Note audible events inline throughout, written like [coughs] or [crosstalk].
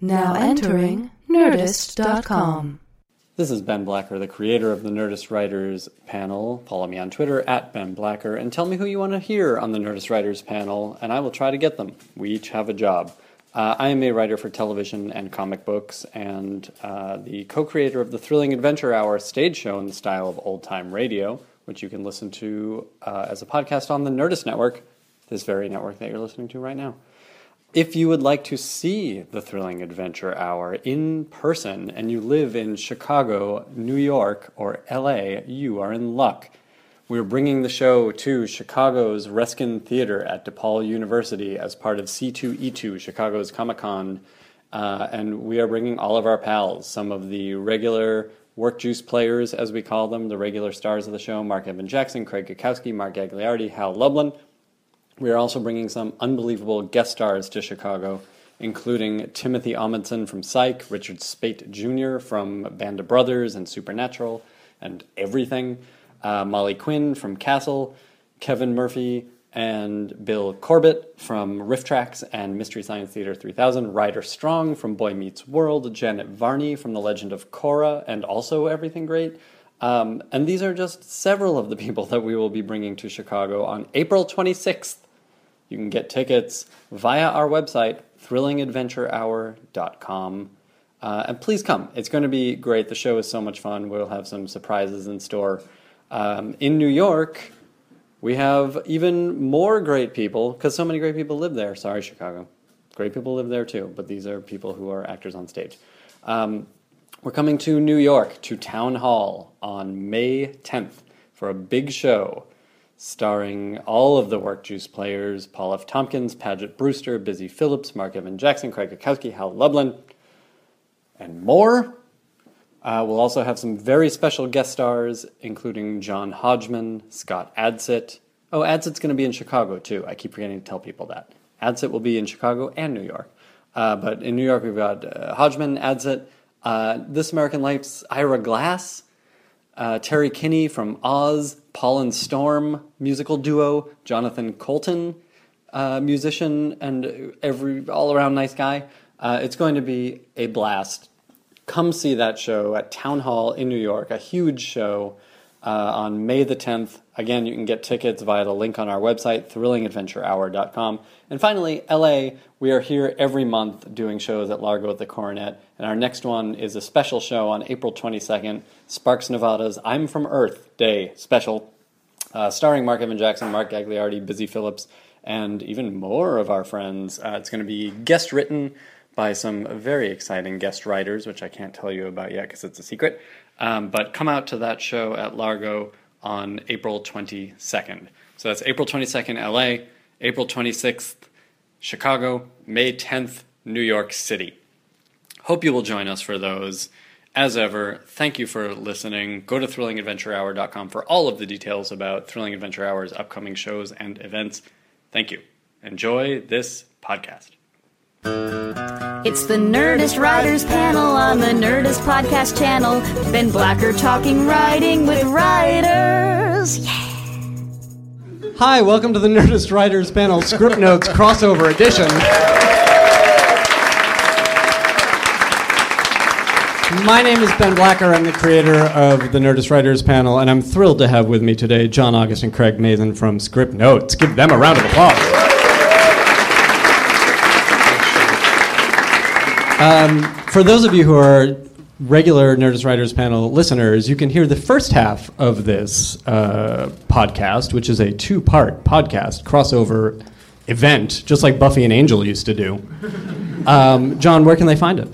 Now entering Nerdist.com. This is Ben Blacker, the creator of the Nerdist Writers panel. Follow me on Twitter at Ben Blacker and tell me who you want to hear on the Nerdist Writers panel, and I will try to get them. We each have a job. Uh, I am a writer for television and comic books, and uh, the co creator of the Thrilling Adventure Hour stage show in the style of old time radio, which you can listen to uh, as a podcast on the Nerdist Network, this very network that you're listening to right now. If you would like to see the Thrilling Adventure Hour in person and you live in Chicago, New York, or LA, you are in luck. We're bringing the show to Chicago's Reskin Theater at DePaul University as part of C2E2, Chicago's Comic Con. Uh, and we are bringing all of our pals, some of the regular work juice players, as we call them, the regular stars of the show Mark Evan Jackson, Craig Cackowski, Mark Gagliardi, Hal Lublin. We are also bringing some unbelievable guest stars to Chicago, including Timothy Omundson from Psych, Richard Speight Jr. from Band of Brothers and Supernatural and everything, uh, Molly Quinn from Castle, Kevin Murphy and Bill Corbett from RiffTrax and Mystery Science Theater 3000, Ryder Strong from Boy Meets World, Janet Varney from The Legend of Korra and also Everything Great. Um, and these are just several of the people that we will be bringing to Chicago on April 26th. You can get tickets via our website, thrillingadventurehour.com. Uh, and please come. It's going to be great. The show is so much fun. We'll have some surprises in store. Um, in New York, we have even more great people because so many great people live there. Sorry, Chicago. Great people live there too, but these are people who are actors on stage. Um, we're coming to New York to Town Hall on May 10th for a big show starring all of the Work Juice players Paul F. Tompkins, Paget Brewster, Busy Phillips, Mark Evan Jackson, Craig Cackowski, Hal Lublin, and more. Uh, we'll also have some very special guest stars, including John Hodgman, Scott Adsit. Oh, Adsit's going to be in Chicago too. I keep forgetting to tell people that. Adsit will be in Chicago and New York. Uh, but in New York, we've got uh, Hodgman, Adsit, uh, This American Life's Ira Glass, uh, Terry Kinney from Oz, Paul and Storm musical duo, Jonathan Coulton, uh, musician and every all around nice guy. Uh, it's going to be a blast. Come see that show at Town Hall in New York, a huge show uh, on May the 10th. Again, you can get tickets via the link on our website, thrillingadventurehour.com. And finally, LA, we are here every month doing shows at Largo at the Coronet. And our next one is a special show on April 22nd, Sparks Nevada's I'm From Earth Day special, uh, starring Mark Evan Jackson, Mark Gagliardi, Busy Phillips, and even more of our friends. Uh, it's going to be guest written by some very exciting guest writers, which I can't tell you about yet because it's a secret. Um, but come out to that show at Largo on April 22nd. So that's April 22nd, LA, April 26th, Chicago, May 10th, New York City. Hope you will join us for those. As ever, thank you for listening. Go to thrillingadventurehour.com for all of the details about Thrilling Adventure Hour's upcoming shows and events. Thank you. Enjoy this podcast. It's the Nerdist Writers Panel on the Nerdist Podcast Channel. Ben Blacker talking writing with writers. Yeah. Hi, welcome to the Nerdist Writers Panel Scriptnotes crossover edition. My name is Ben Blacker. I'm the creator of the Nerdist Writers Panel, and I'm thrilled to have with me today John August and Craig Mazin from Scriptnotes. Give them a round of applause. Um, for those of you who are regular Nerdist Writers Panel listeners, you can hear the first half of this uh, podcast, which is a two part podcast crossover event, just like Buffy and Angel used to do. Um, John, where can they find it?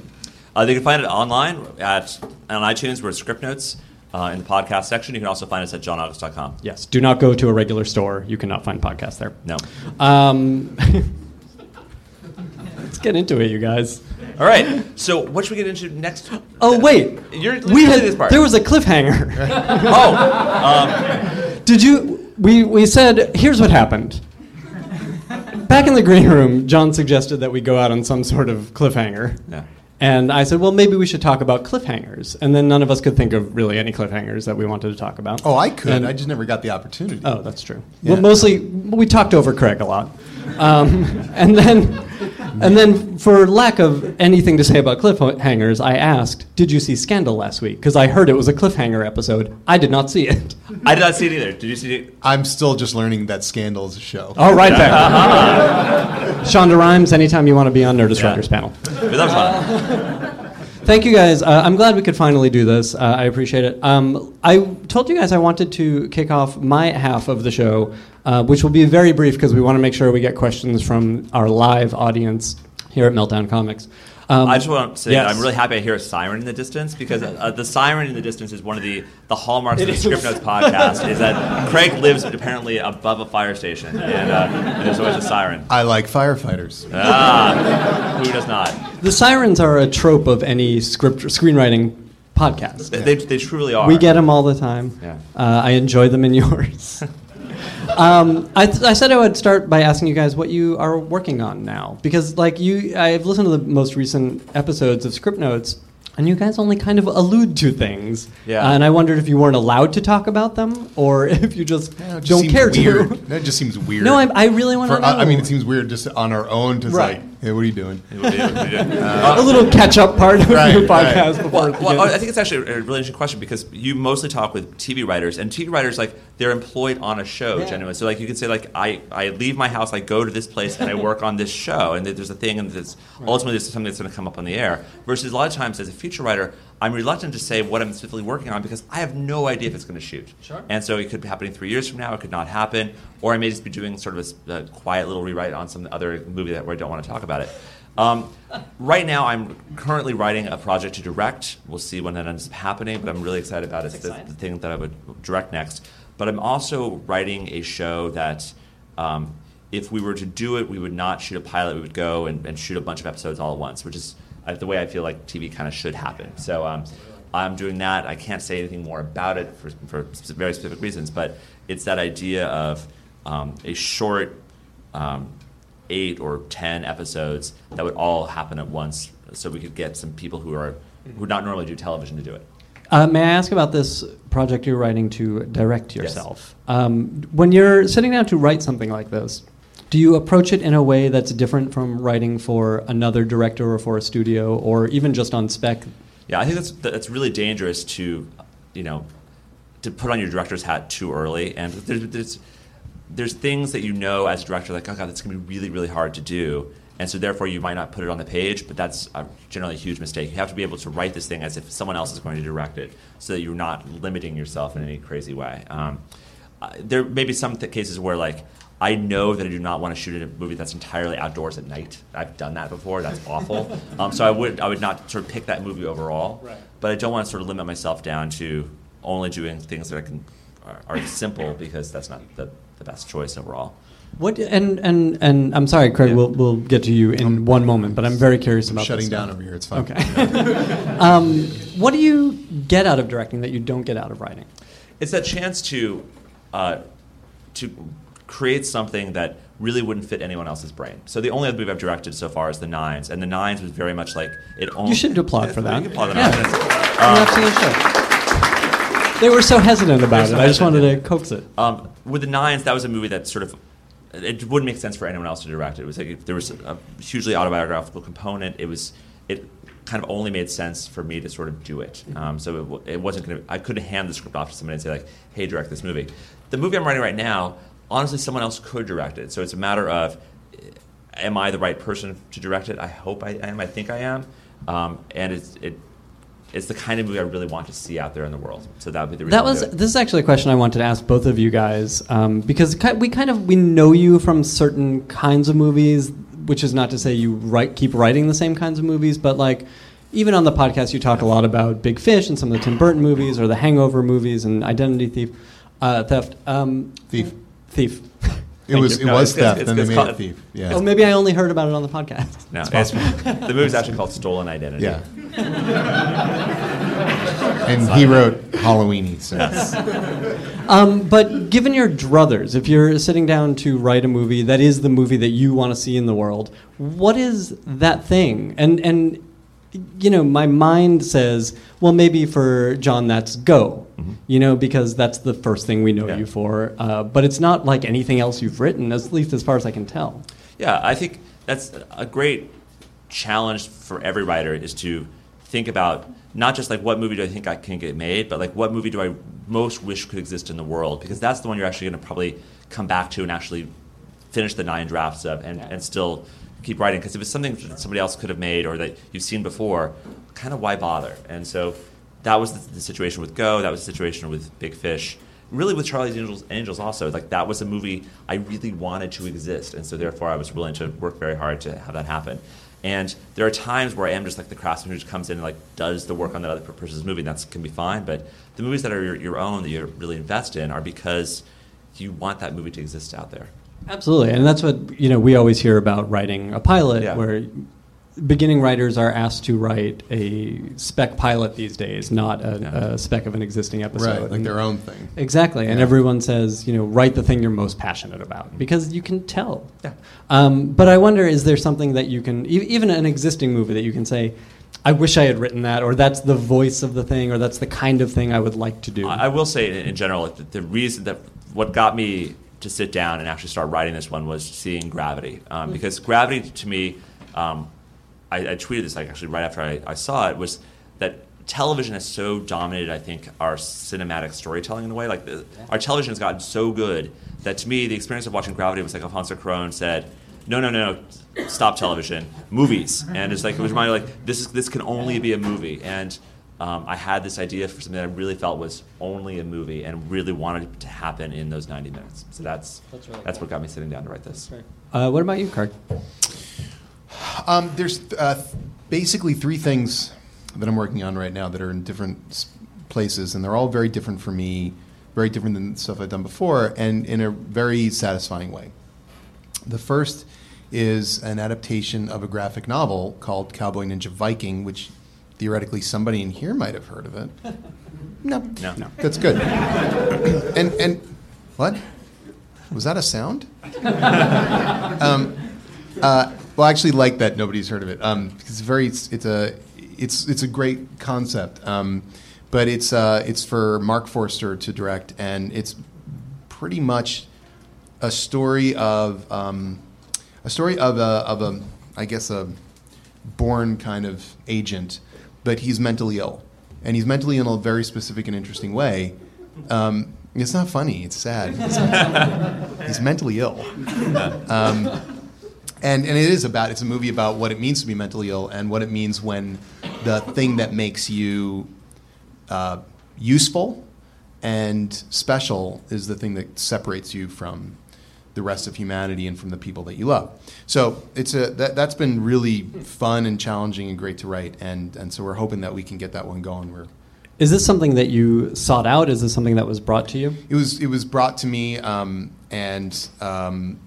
Uh, they can find it online at on iTunes. We're Scriptnotes uh, in the podcast section. You can also find us at johnaugust.com. Yes, do not go to a regular store. You cannot find podcasts there. No. Um, [laughs] let's get into it, you guys. All right. So what should we get into next? Oh wait, You're we had this part. there was a cliffhanger. [laughs] oh, um, Did you? We we said here's what happened. Back in the green room, John suggested that we go out on some sort of cliffhanger. Yeah. And I said, well, maybe we should talk about cliffhangers. And then none of us could think of really any cliffhangers that we wanted to talk about. Oh, I could. And- I just never got the opportunity. Oh, that's true. Yeah. Well, mostly we talked over Craig a lot, um, [laughs] and then And then, for lack of anything to say about cliffhangers, I asked, "Did you see Scandal last week?" Because I heard it was a cliffhanger episode. I did not see it. [laughs] I did not see it either. Did you see it? I'm still just learning that Scandal is a show. All right, there. [laughs] Shonda Rhimes, anytime you want to be on Nerdist Yeah. Writers panel. But that was fun. Thank you guys. Uh, I'm glad we could finally do this. Uh, I appreciate it. Um, I told you guys I wanted to kick off my half of the show, uh, which will be very brief because we want to make sure we get questions from our live audience here at Meltdown Comics. Um, I just want to say yes. I'm really happy I hear a siren in the distance because uh, the siren in the distance is one of the, the hallmarks of the Scriptnotes podcast. Is that Craig lives apparently above a fire station and, uh, and there's always a siren. I like firefighters. Ah, who does not? The sirens are a trope of any script screenwriting podcast. They, they truly are. We get them all the time. Yeah. Uh, I enjoy them in [laughs] yours. [laughs] um, I, th- I said I would start by asking you guys what you are working on now, because like you, I've listened to the most recent episodes of Scriptnotes, and you guys only kind of allude to things. Yeah. Uh, and I wondered if you weren't allowed to talk about them, or [laughs] if you just No, just don't care weird. to. That just seems weird. No, I, I really want to know. I I mean, it seems weird just on our own to Right. like, hey, what are you doing? What do you- what do you do? a little catch-up part of Right, your right. podcast before it Well, well. I think it's actually a really interesting question because you mostly talk with TV writers, and TV writers like they're employed on a show Yeah. genuinely. So like you can say like I, I leave my house, I go to this place, and I [laughs] work on this show, and there's a thing, and there's ultimately there's something that's going to come up on the air. Versus a lot of times as a feature writer, I'm reluctant to say what I'm specifically working on because I have no idea if it's going to shoot. Sure. And so it could be happening three years from now, it could not happen, or I may just be doing sort of a quiet little rewrite on some other movie that where I don't want to talk about it. Um, right now, I'm currently writing a project to direct. We'll see when that ends up happening, but I'm really excited about it. It's the, the thing that I would direct next. But I'm also writing a show that, um, if we were to do it, we would not shoot a pilot. We would go and, and shoot a bunch of episodes all at once, which is the way I feel like TV kind of should happen. So um, I'm doing that. I can't say anything more about it for, for very specific reasons, but it's that idea of um, a short um, eight or ten episodes that would all happen at once, so we could get some people who are who would not normally do television to do it. Uh, may I ask about this project you're writing to direct yourself? Um, when you're sitting down to write something like this, do you approach it in a way that's different from writing for another director or for a studio or even just on spec? Yeah, I think that's that's really dangerous to, you know, to put on your director's hat too early. And there's there's, there's things that you know as a director, like, oh god, that's gonna be really really hard to do, and so therefore you might not put it on the page. But that's a, generally a huge mistake. You have to be able to write this thing as if someone else is going to direct it, so that you're not limiting yourself in any crazy way. Um, uh, there may be some th- cases where like. I know that I do not want to shoot a movie that's entirely outdoors at night. I've done that before. That's awful. [laughs] Um, so I would I would not sort of pick that movie overall. Right. But I don't want to sort of limit myself down to only doing things that I can are, are simple because that's not the, the best choice overall. What and and and I'm sorry, Craig. Yeah. We'll we'll get to you in one moment, but I'm very curious about Shutting this down now. over here. It's fine. Okay. [laughs] um, what do you get out of directing that you don't get out of writing? It's that chance to uh, to create something that really wouldn't fit anyone else's brain. So the only other movie I've directed so far is The Nines, and The Nines was very much like it. Only, You should applaud for that. You can applaud The Yeah. Not seeing. They were so hesitant about so it. I just wanted to coax it. Um, with the Nines, that was a movie that sort of it wouldn't make sense for anyone else to direct it. It was like there was a hugely autobiographical component. It was it kind of only made sense for me to sort of do it. Um, so it, it wasn't going to. I couldn't hand the script off to somebody and say like, "Hey, direct this movie." The movie I'm writing right now, honestly, someone else could direct it. So it's a matter of, am I the right person to direct it? I hope I am. I think I am. Um, and it's it. It's the kind of movie I really want to see out there in the world. So that would be the reason. That was doing this is actually a question I wanted to ask both of you guys um, because we kind of we know you from certain kinds of movies, which is not to say you write keep writing the same kinds of movies, but like even on the podcast you talk a lot about Big Fish and some of the Tim Burton movies or the Hangover movies and Identity Thief, uh, Theft, um, Thief. Thief. It was you. it No, was it's- theft, it's- then they it's made called- it thief. Yeah. Oh, maybe I only heard about it on the podcast. No, it's, the movie's actually called Stolen Identity. Yeah. [laughs] and he wrote Halloweeny. So Um, but given your druthers, if you're sitting down to write a movie that is the movie that you want to see in the world, what is that thing? And and you know, my mind says, well, maybe for John, that's Go. You know, because that's the first thing we know Yeah. you for. Uh, but it's not like anything else you've written, at least as far as I can tell. Yeah, I think that's a great challenge for every writer is to think about not just like what movie do I think I can get made, but like what movie do I most wish could exist in the world because that's the one you're actually going to probably come back to and actually finish the nine drafts of and, and still keep writing because if it's something that somebody else could have made or that you've seen before kind of why bother? And so that was the, the situation with go that was the situation with big fish really with charlie's angels, angels also like that was a movie i really wanted to exist and so therefore i was willing to work very hard to have that happen. And there are times where i am just like the craftsman who just comes in and like does the work on that other person's movie and that can be fine but the movies that are your, your own that you're really invest in are because you want that movie to exist out there Absolutely, and that's what you know. We always hear about writing a pilot, Yeah. where beginning writers are asked to write a spec pilot these days, not a, Yeah. a spec of an existing episode. Right, like And- their own thing. Exactly, and everyone says, you know, write the thing you're most passionate about because you can tell. Yeah. Um, but I wonder, is there something that you can, e- even an existing movie that you can say, I wish I had written that, or that's the voice of the thing, or that's the kind of thing I would like to do. I I will say in in general, like, the, the reason that what got me to sit down and actually start writing this one was seeing Gravity, um, because Gravity to me, um, I, I tweeted this like actually right after I, I saw it was that television has so dominated, I think, our cinematic storytelling in a way. Like the, our television has gotten so good that to me, the experience of watching Gravity was like Alfonso Cuarón said, "No, no, no, no, stop television, movies." And it's like it was reminded like this is this can only be a movie. And um, I had this idea for something that I really felt was only a movie and really wanted it to happen in those 90 minutes. So that's That's really that's what got me sitting down to write this. Uh, what about you, Craig? Um, there's uh, basically three things that I'm working on right now that are in different places, and they're all very different for me, very different than stuff I've done before, and in a very satisfying way. The first is an adaptation of a graphic novel called Cowboy Ninja Viking, which theoretically somebody in here might have heard of it. [laughs] No, No. No. that's good. [laughs] and and what was that a sound? [laughs] um, uh, well, I actually like that nobody's heard of it. Um, it's very, it's, it's a, it's it's a great concept. Um, but it's uh, it's for Marc Forster to direct, and it's pretty much a story of um, a story of a of a I guess a born kind of agent, but he's mentally ill, and he's mentally ill in a very specific and interesting way. Um, it's not funny; it's sad. [laughs] It's- he's mentally ill. Um, and, and it is about it's a movie about what it means to be mentally ill and what it means when the thing that makes you uh, useful and special is the thing that separates you from the rest of humanity and from the people that you love. So it's a that, that's been really fun and challenging and great to write, and and so we're hoping that we can get that one going. We're Is this something that you sought out? Is this something that was brought to you? it was it was brought to me um, and um,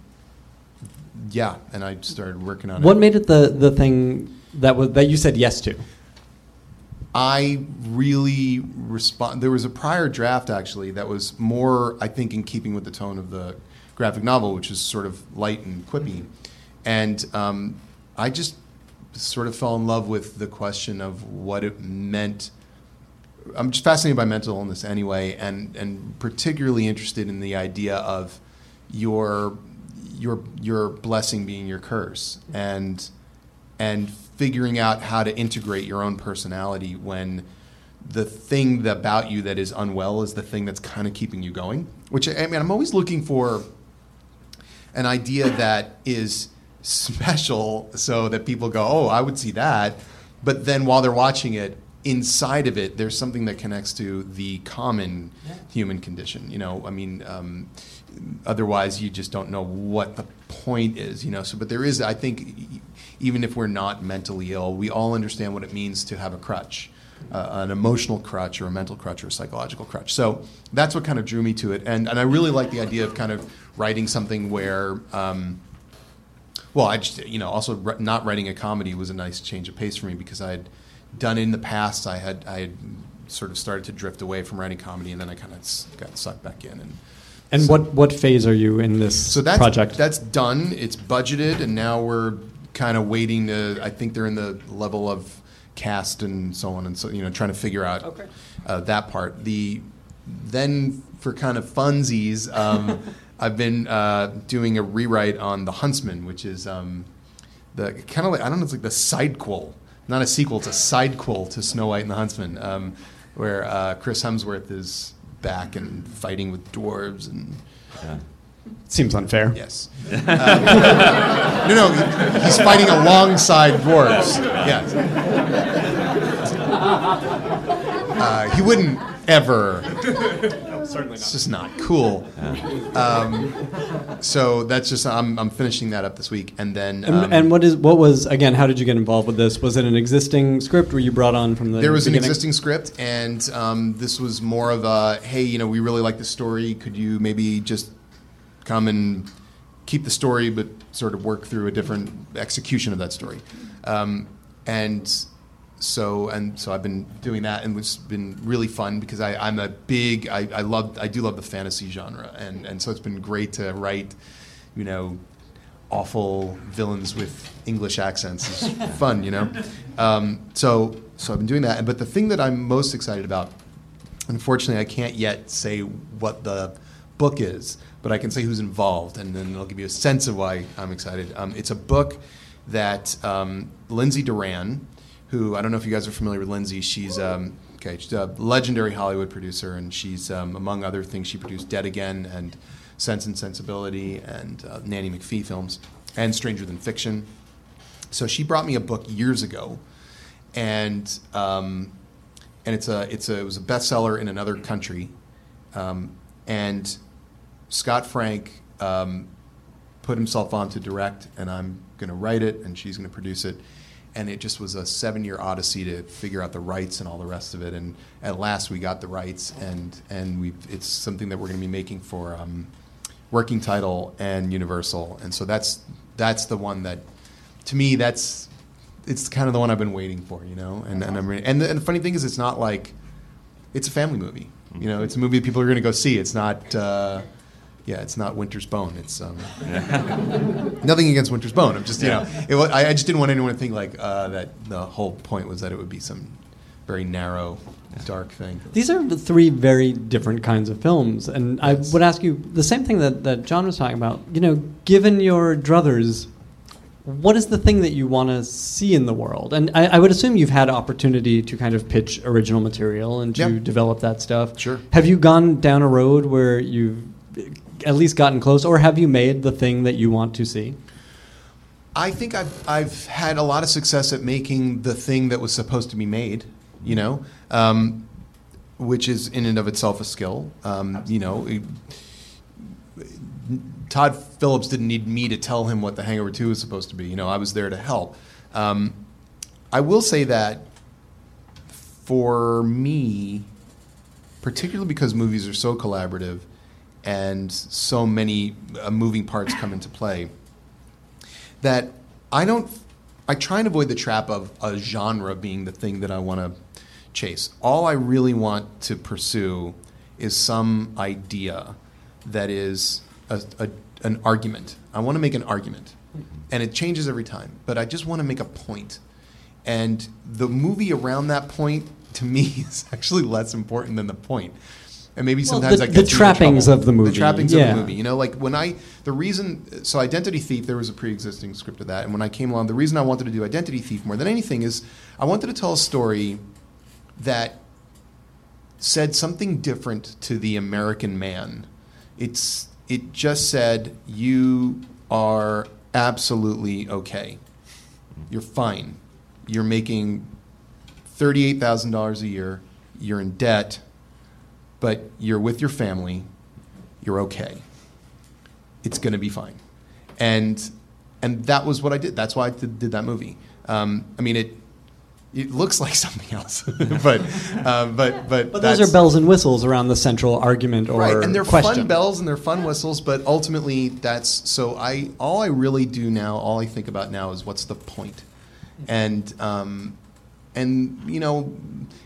yeah, and I started working on it. What made it the, the thing that was that you said yes to? I really respond. There was a prior draft actually that was more, I think, in keeping with the tone of the graphic novel, which is sort of light and quippy, and um, I just sort of fell in love with the question of what it meant. I'm just fascinated by mental illness anyway, and and particularly interested in the idea of your your your blessing being your curse, and and figuring out how to integrate your own personality when the thing about you that is unwell is the thing that's kind of keeping you going. Which I mean, I'm always looking for an idea that is special so that people go, oh, I would see that. But then while they're watching it, inside of it, there's something that connects to the common human condition. You know, I mean, um, otherwise you just don't know what the point is. You know, so but there is, I think, even if we're not mentally ill, we all understand what it means to have a crutch. Uh, an emotional crutch or a mental crutch or a psychological crutch. So that's what kind of drew me to it. And, and I really like the idea of kind of writing something where, um, well, I just, you know, also not writing a comedy was a nice change of pace for me because I had done in the past. I had, I had sort of started to drift away from writing comedy and then I kind of got sucked back in. And And So- what, what phase are you in this so that's, project? that's done. It's budgeted, and now we're kind of waiting to. I think they're in the level of cast and so on and so you know trying to figure out Okay. uh, that part. The then for kind of funsies, um, [laughs] I've been uh, doing a rewrite on The Huntsman, which is um, the kind of like I don't know, it's like the sidequel, not a sequel, it's a sidequel to Snow White and the Huntsman, um, where uh, Chris Hemsworth is back and fighting with dwarves and Seems unfair. yes, um, [laughs] no, no, he's fighting alongside dwarves. Yes, uh, he wouldn't ever. It's just not cool. Um, so that's just I'm, I'm finishing that up this week, and then And, um, and what is what was again? How did you get involved with this? Was it an existing script? Were you brought on from the there was an existing script, and um, this was more of a hey, you know, we really like the story. Could you maybe just come and keep the story, but sort of work through a different execution of that story? Um, and so and so I've been doing that, and it's been really fun because I, I'm a big I, I love I do love the fantasy genre, and and so it's been great to write, you know, awful villains with English accents is [laughs] fun, you know. Um, so so I've been doing that, And but the thing that I'm most excited about, unfortunately, I can't yet say what the book is, but I can say who's involved, and then it'll give you a sense of why I'm excited. Um, it's a book that um, Lindsay Doran, who I don't know if you guys are familiar with Lindsay, she's um, okay, she's a legendary Hollywood producer, and she's um, among other things she produced Dead Again and Sense and Sensibility and uh, Nanny McPhee films and Stranger Than Fiction. So she brought me a book years ago, and um, and it's a it's a it was a bestseller in another country, um, and Scott Frank um, put himself on to direct, and I'm going to write it, and she's going to produce it. And it just was a seven year odyssey to figure out the rights and all the rest of it. And at last, we got the rights, and, and we it's something that we're going to be making for um, Working Title and Universal. And so that's, that's the one that, to me, that's it's kind of the one I've been waiting for, you know. And, and I'm re- and the, and the funny thing is, it's not like it's a family movie. You know, it's a movie that people are going to go see. It's not, uh, yeah, it's not Winter's Bone. It's um, [laughs] nothing against Winter's Bone. I'm just, you know, it, I, I just didn't want anyone to think like uh, that. The whole point was that it would be some very narrow, dark thing. These are the three very different kinds of films, and I would ask you the same thing that, that John was talking about. You know, given your druthers, what is the thing that you want to see in the world? And I, I would assume you've had opportunity to kind of pitch original material and to Yeah. develop that stuff. Sure. Have you gone down a road where you've at least gotten close, or have you made the thing that you want to see? I think I've I've had a lot of success at making the thing that was supposed to be made. You know, um, which is in and of itself a skill. Um, you know, it- Todd Phillips didn't need me to tell him what The Hangover Two was supposed to be. You know, I was there to help. Um, I will say that for me, particularly because movies are so collaborative and so many uh, moving parts come into play that I don't. I try and avoid the trap of a genre being the thing that I want to chase. All I really want to pursue is some idea that is a, a, an argument. I want to make an argument, and it changes every time. But I just want to make a point, and the movie around that point to me [laughs] is actually less important than the point. And maybe Well, sometimes the- the trappings of the movie, The trappings yeah. of the movie. You know, like when I the reason so Identity Thief there was a pre-existing script of that, and when I came along, the reason I wanted to do Identity Thief more than anything is I wanted to tell a story that said something different to the American man. It's it just said you are absolutely okay. You're fine. You're making thirty-eight thousand dollars a year. You're in debt, but you're with your family. You're okay. It's going to be fine, and and that was what I did. That's why I did, did that movie. Um, I mean, it it looks [laughs] like something else, [laughs] but uh, but but But those are bells and whistles around the central argument or right, and they're question. fun bells and they're fun whistles, but ultimately that's so. I all I really do now, all I think about now is what's the point, and um, and you know,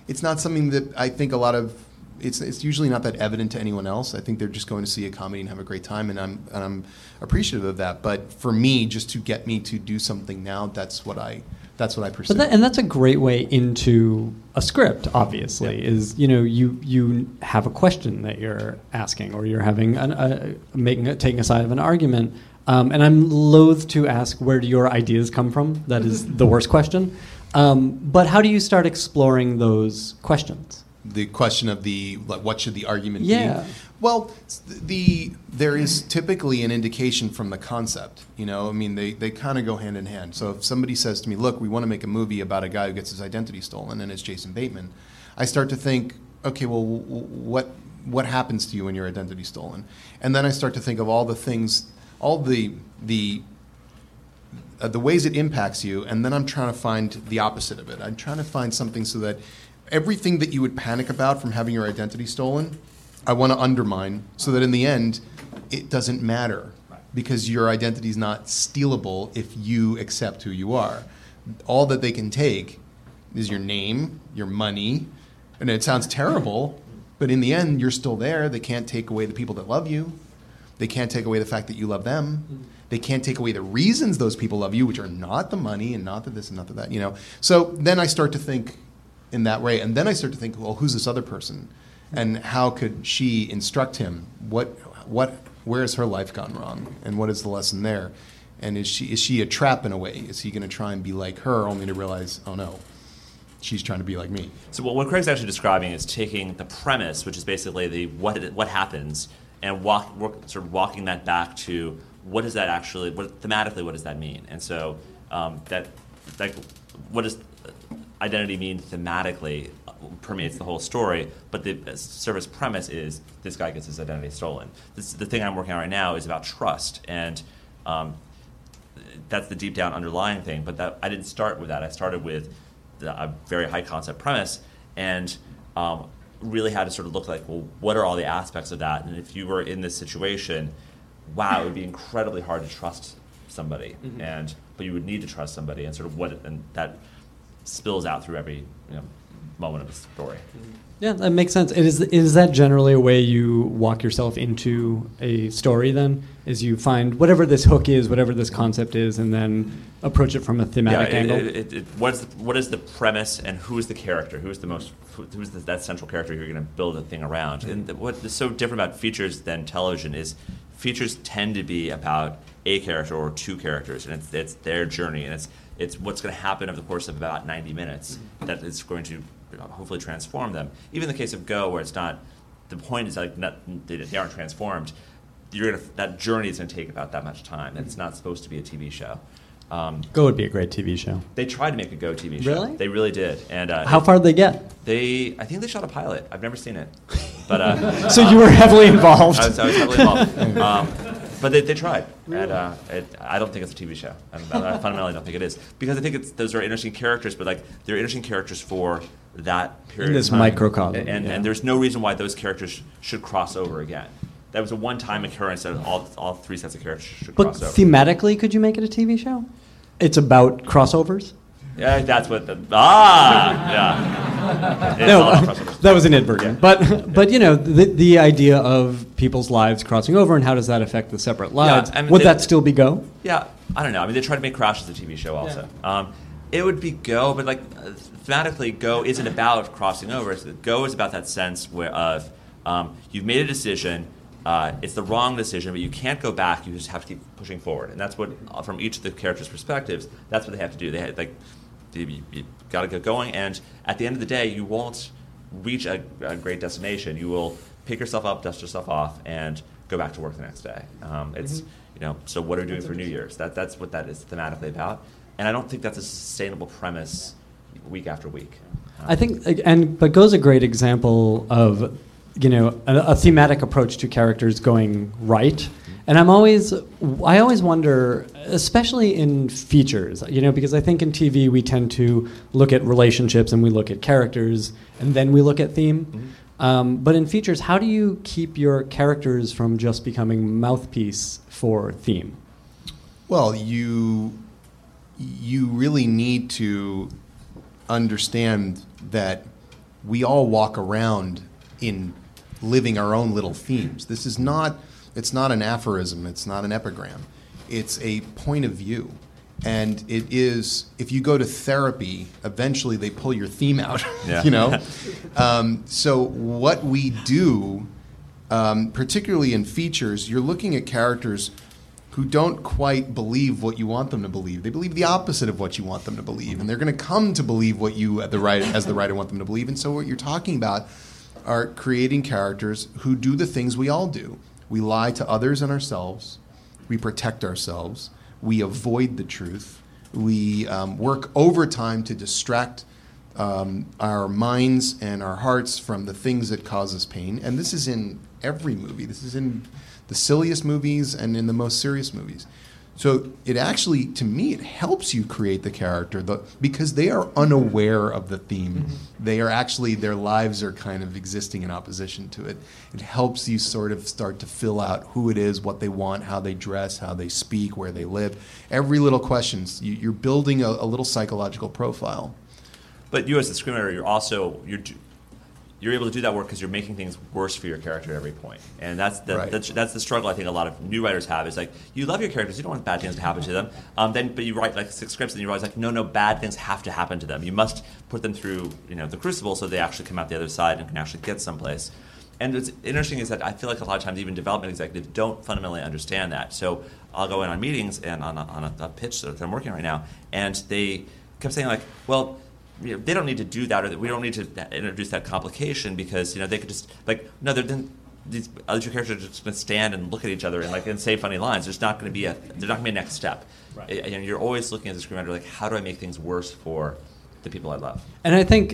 it's not something that I think a lot of. It's, it's usually not that evident to anyone else. I think they're just going to see a comedy and have a great time, and I'm and I'm appreciative of that. But for me, just to get me to do something now, that's what I that's what I pursue. But that, and that's a great way into a script. Obviously, Yeah. is you know you you have a question that you're asking, or you're having an, a, making a, taking a side of an argument. Um, and I'm loath to ask where do your ideas come from. That is [laughs] the worst question. Um, but how do you start exploring those questions? The question of the like, what should the argument Yeah. be? Well, the there is typically an indication from the concept. You know, I mean, they, they kind of go hand in hand. So if somebody says to me, "Look, we want to make a movie about a guy who gets his identity stolen," and it's Jason Bateman, I start to think, okay, well, w- what what happens to you when your identity's stolen? And then I start to think of all the things, all the the uh, the ways it impacts you, and then I'm trying to find the opposite of it. I'm trying to find something so that everything that you would panic about from having your identity stolen, I want to undermine so that in the end, it doesn't matter because your identity is not stealable if you accept who you are. All that they can take is your name, your money, and it sounds terrible, but in the end, you're still there. They can't take away the people that love you. They can't take away the fact that you love them. They can't take away the reasons those people love you, which are not the money and not the this and not the that. You know. So then I start to think in that way, and then I start to think, well, who's this other person, and how could she instruct him? What what where has her life gone wrong, and what is the lesson there? And is she is she a trap in a way? Is he going to try and be like her, only to realize, oh no, she's trying to be like me? So what, what Craig's actually describing is taking the premise, which is basically the what what happens, and walk, work, sort of walking that back to what does that actually, what thematically, what does that mean? And so um, that like what does identity mean thematically uh, permeates the whole story, but the uh, service premise is this guy gets his identity stolen. This, the thing I'm working on right now is about trust, and um, that's the deep down underlying thing. But that I didn't start with that. I started with the, a very high concept premise, and um, really had to sort of look like, well, what are all the aspects of that? And if you were in this situation, wow, it would be incredibly hard to trust somebody, and but you would need to trust somebody, and sort of what and that spills out through every you know, moment of the story. Yeah, that makes sense. It is is that generally a way you walk yourself into a story? Then is you find whatever this hook is, whatever this concept is, and then approach it from a thematic yeah, it- angle. It, it, it, what's the, what is the premise and who is the character? Who is the most who, who's the, that central character you're going to build a thing around? And the, what is so different about features than television is features tend to be about a character or two characters, and it's, it's their journey, and it's it's what's going to happen over the course of about 90 minutes that is going to hopefully transform them. Even in the case of Go, where it's not the point is like not, they, they aren't transformed. You're gonna that journey is going to take about that much time. and It's not supposed to be a TV show. Um, Go would be a great TV show. they tried to make a Go TV show. Really? They really did. And uh, How it- far did they get? They, I think they shot a pilot. I've never seen it, but uh, [laughs] So you were heavily involved. I was, I was heavily involved. [laughs] Um, but they, they tried, and uh, it, I don't think it's a TV show. I, I fundamentally don't think it is because I think it's, those are interesting characters, but like they're interesting characters for that period. In of this time. microcosm, and, and, yeah. and there's no reason why those characters should cross over again. That was a one-time occurrence that all, all three sets of characters should But cross over. thematically, could you make it a TV show? It's about crossovers. Yeah, that's what the ah yeah. [laughs] It's No, crossovers. that was inadvertent. But but you know the the idea of people's lives crossing over and how does that affect the separate lives? I mean, Would they- that still be Go? Yeah, I don't know. I mean, they tried to make Crash as a TV show also. Um, it would be Go, but like uh, thematically, Go isn't about crossing over. It's, Go is about that sense where of um, you've made a decision. Uh, it's the wrong decision, but you can't go back. You just have to keep pushing forward, and that's what, uh, from each of the characters' perspectives, that's what they have to do. They had, like, you, you got to get going, and at the end of the day, you won't reach a, a great destination. You will pick yourself up, dust yourself off, and go back to work the next day. Um, it's you know. So what are we doing for New Year's? That that's what that is thematically about. And I don't think that's a sustainable premise week after week. I think, and but Go's a great example of, you know, a, a thematic approach to characters going right. And I'm always, I always wonder, especially in features, you know, because I think in TV we tend to look at relationships and we look at characters and then we look at theme. Um, but in features, how do you keep your characters from just becoming mouthpiece for theme? Well, you you really need to understand that we all walk around in living our own little themes. This is not it's not an aphorism, it's not an epigram. It's a point of view. And it is if you go to therapy, eventually they pull your theme out. [laughs] Yeah. you know? um, so what we do um, particularly in features, you're looking at characters who don't quite believe what you want them to believe. They believe the opposite of what you want them to believe, and they're going to come to believe what you, at the right, as the writer, want them to believe. And so, what you're talking about are creating characters who do the things we all do. We lie to others and ourselves. We protect ourselves. We avoid the truth. We um, work overtime to distract um, our minds and our hearts from the things that cause us pain. And this is in every movie. This is in the silliest movies and in the most serious movies. So it actually, to me, it helps you create the character the, because they are unaware of the theme. Mm-hmm. They are actually, their lives are kind of existing in opposition to it. It helps you sort of start to fill out who it is, what they want, how they dress, how they speak, where they live. Every little question, you, you're building a, a little psychological profile. But you as the screenwriter, you're also you're you're able to do that work because you're making things worse for your character at every point, and that's the Right. that's, that's the struggle I think a lot of new writers have. Is like you love your characters, you don't want bad things to happen to them. Um, then, but you write like six scripts, and you realize like no, no, bad things have to happen to them. You must put them through you know the crucible so they actually come out the other side and can actually get someplace. And what's interesting is that I feel like a lot of times even development executives don't fundamentally understand that. So I'll go in on meetings and on a, on a, a pitch that I'm working on right now, and they kept saying like, well, you know, they don't need to do that, or that we don't need to introduce that complication because you know they could just like no, they're then these other two characters are just going to stand and look at each other and like and say funny lines. There's not going to be a there's not going to be a next step. Right. And and you're always looking at the screenwriter like, how do I make things worse for the people I love? And I think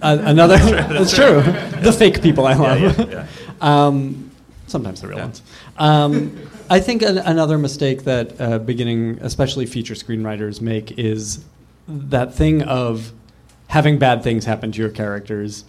uh, another. That's true. The fake people I love. yeah, yeah. [laughs] Um, sometimes the real Yeah. ones. Um, I think an, another mistake that uh, beginning, especially feature screenwriters, make is that thing of having bad things happen to your characters.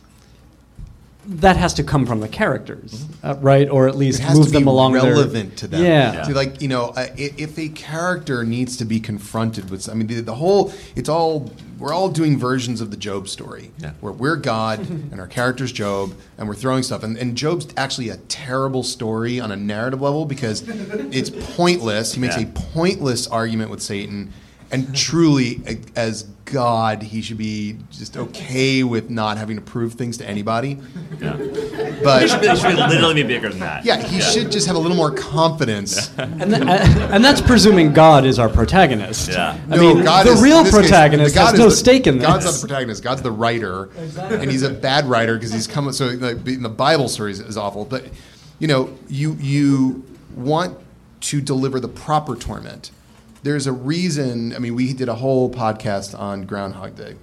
That has to come from the characters, uh, right? Or at least Mm-hmm. It has move to be them along. their- relevant to them. Yeah. Yeah. See, like you know, uh, i- if a character needs to be confronted with, I mean, the, the whole, it's all, we're all doing versions of the Job story, Yeah. where we're God [laughs] and our character's Job, and we're throwing stuff, and, and Job's actually a terrible story on a narrative level because [laughs] it's pointless. He makes Yeah. a pointless argument with Satan, and truly, as God, he should be just okay with not having to prove things to anybody. Yeah. But It should, be, it should literally be bigger than that. yeah, he should just have a little more confidence. And, th- uh, and that's presuming God is our protagonist. Yeah. I mean, God the is- real in this case, protagonist the God has is no the- stake in this. God's not the protagonist. God's the writer, and he's a bad writer because he's coming. So like, in the Bible story is, is awful, but you know, you you want to deliver the proper torment. There's a reason. I mean, we did a whole podcast on Groundhog Day.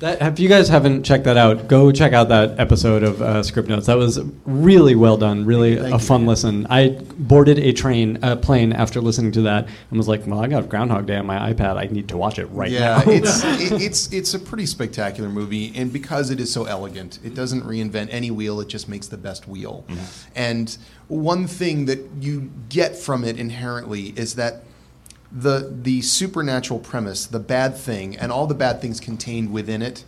That, if you guys haven't checked that out, go check out that episode of uh, Scriptnotes. That was really well done, really Thank a you. fun listen. I boarded a train, a plane after listening to that, and was like, "Well, I got Groundhog Day on my iPad. I need to watch it right yeah, now." Yeah, it's [laughs] it, it's it's a pretty spectacular movie, and because it is so elegant, it doesn't reinvent any wheel. It just makes the best wheel. And one thing that you get from it inherently is that the the supernatural premise, the bad thing, and all the bad things contained within it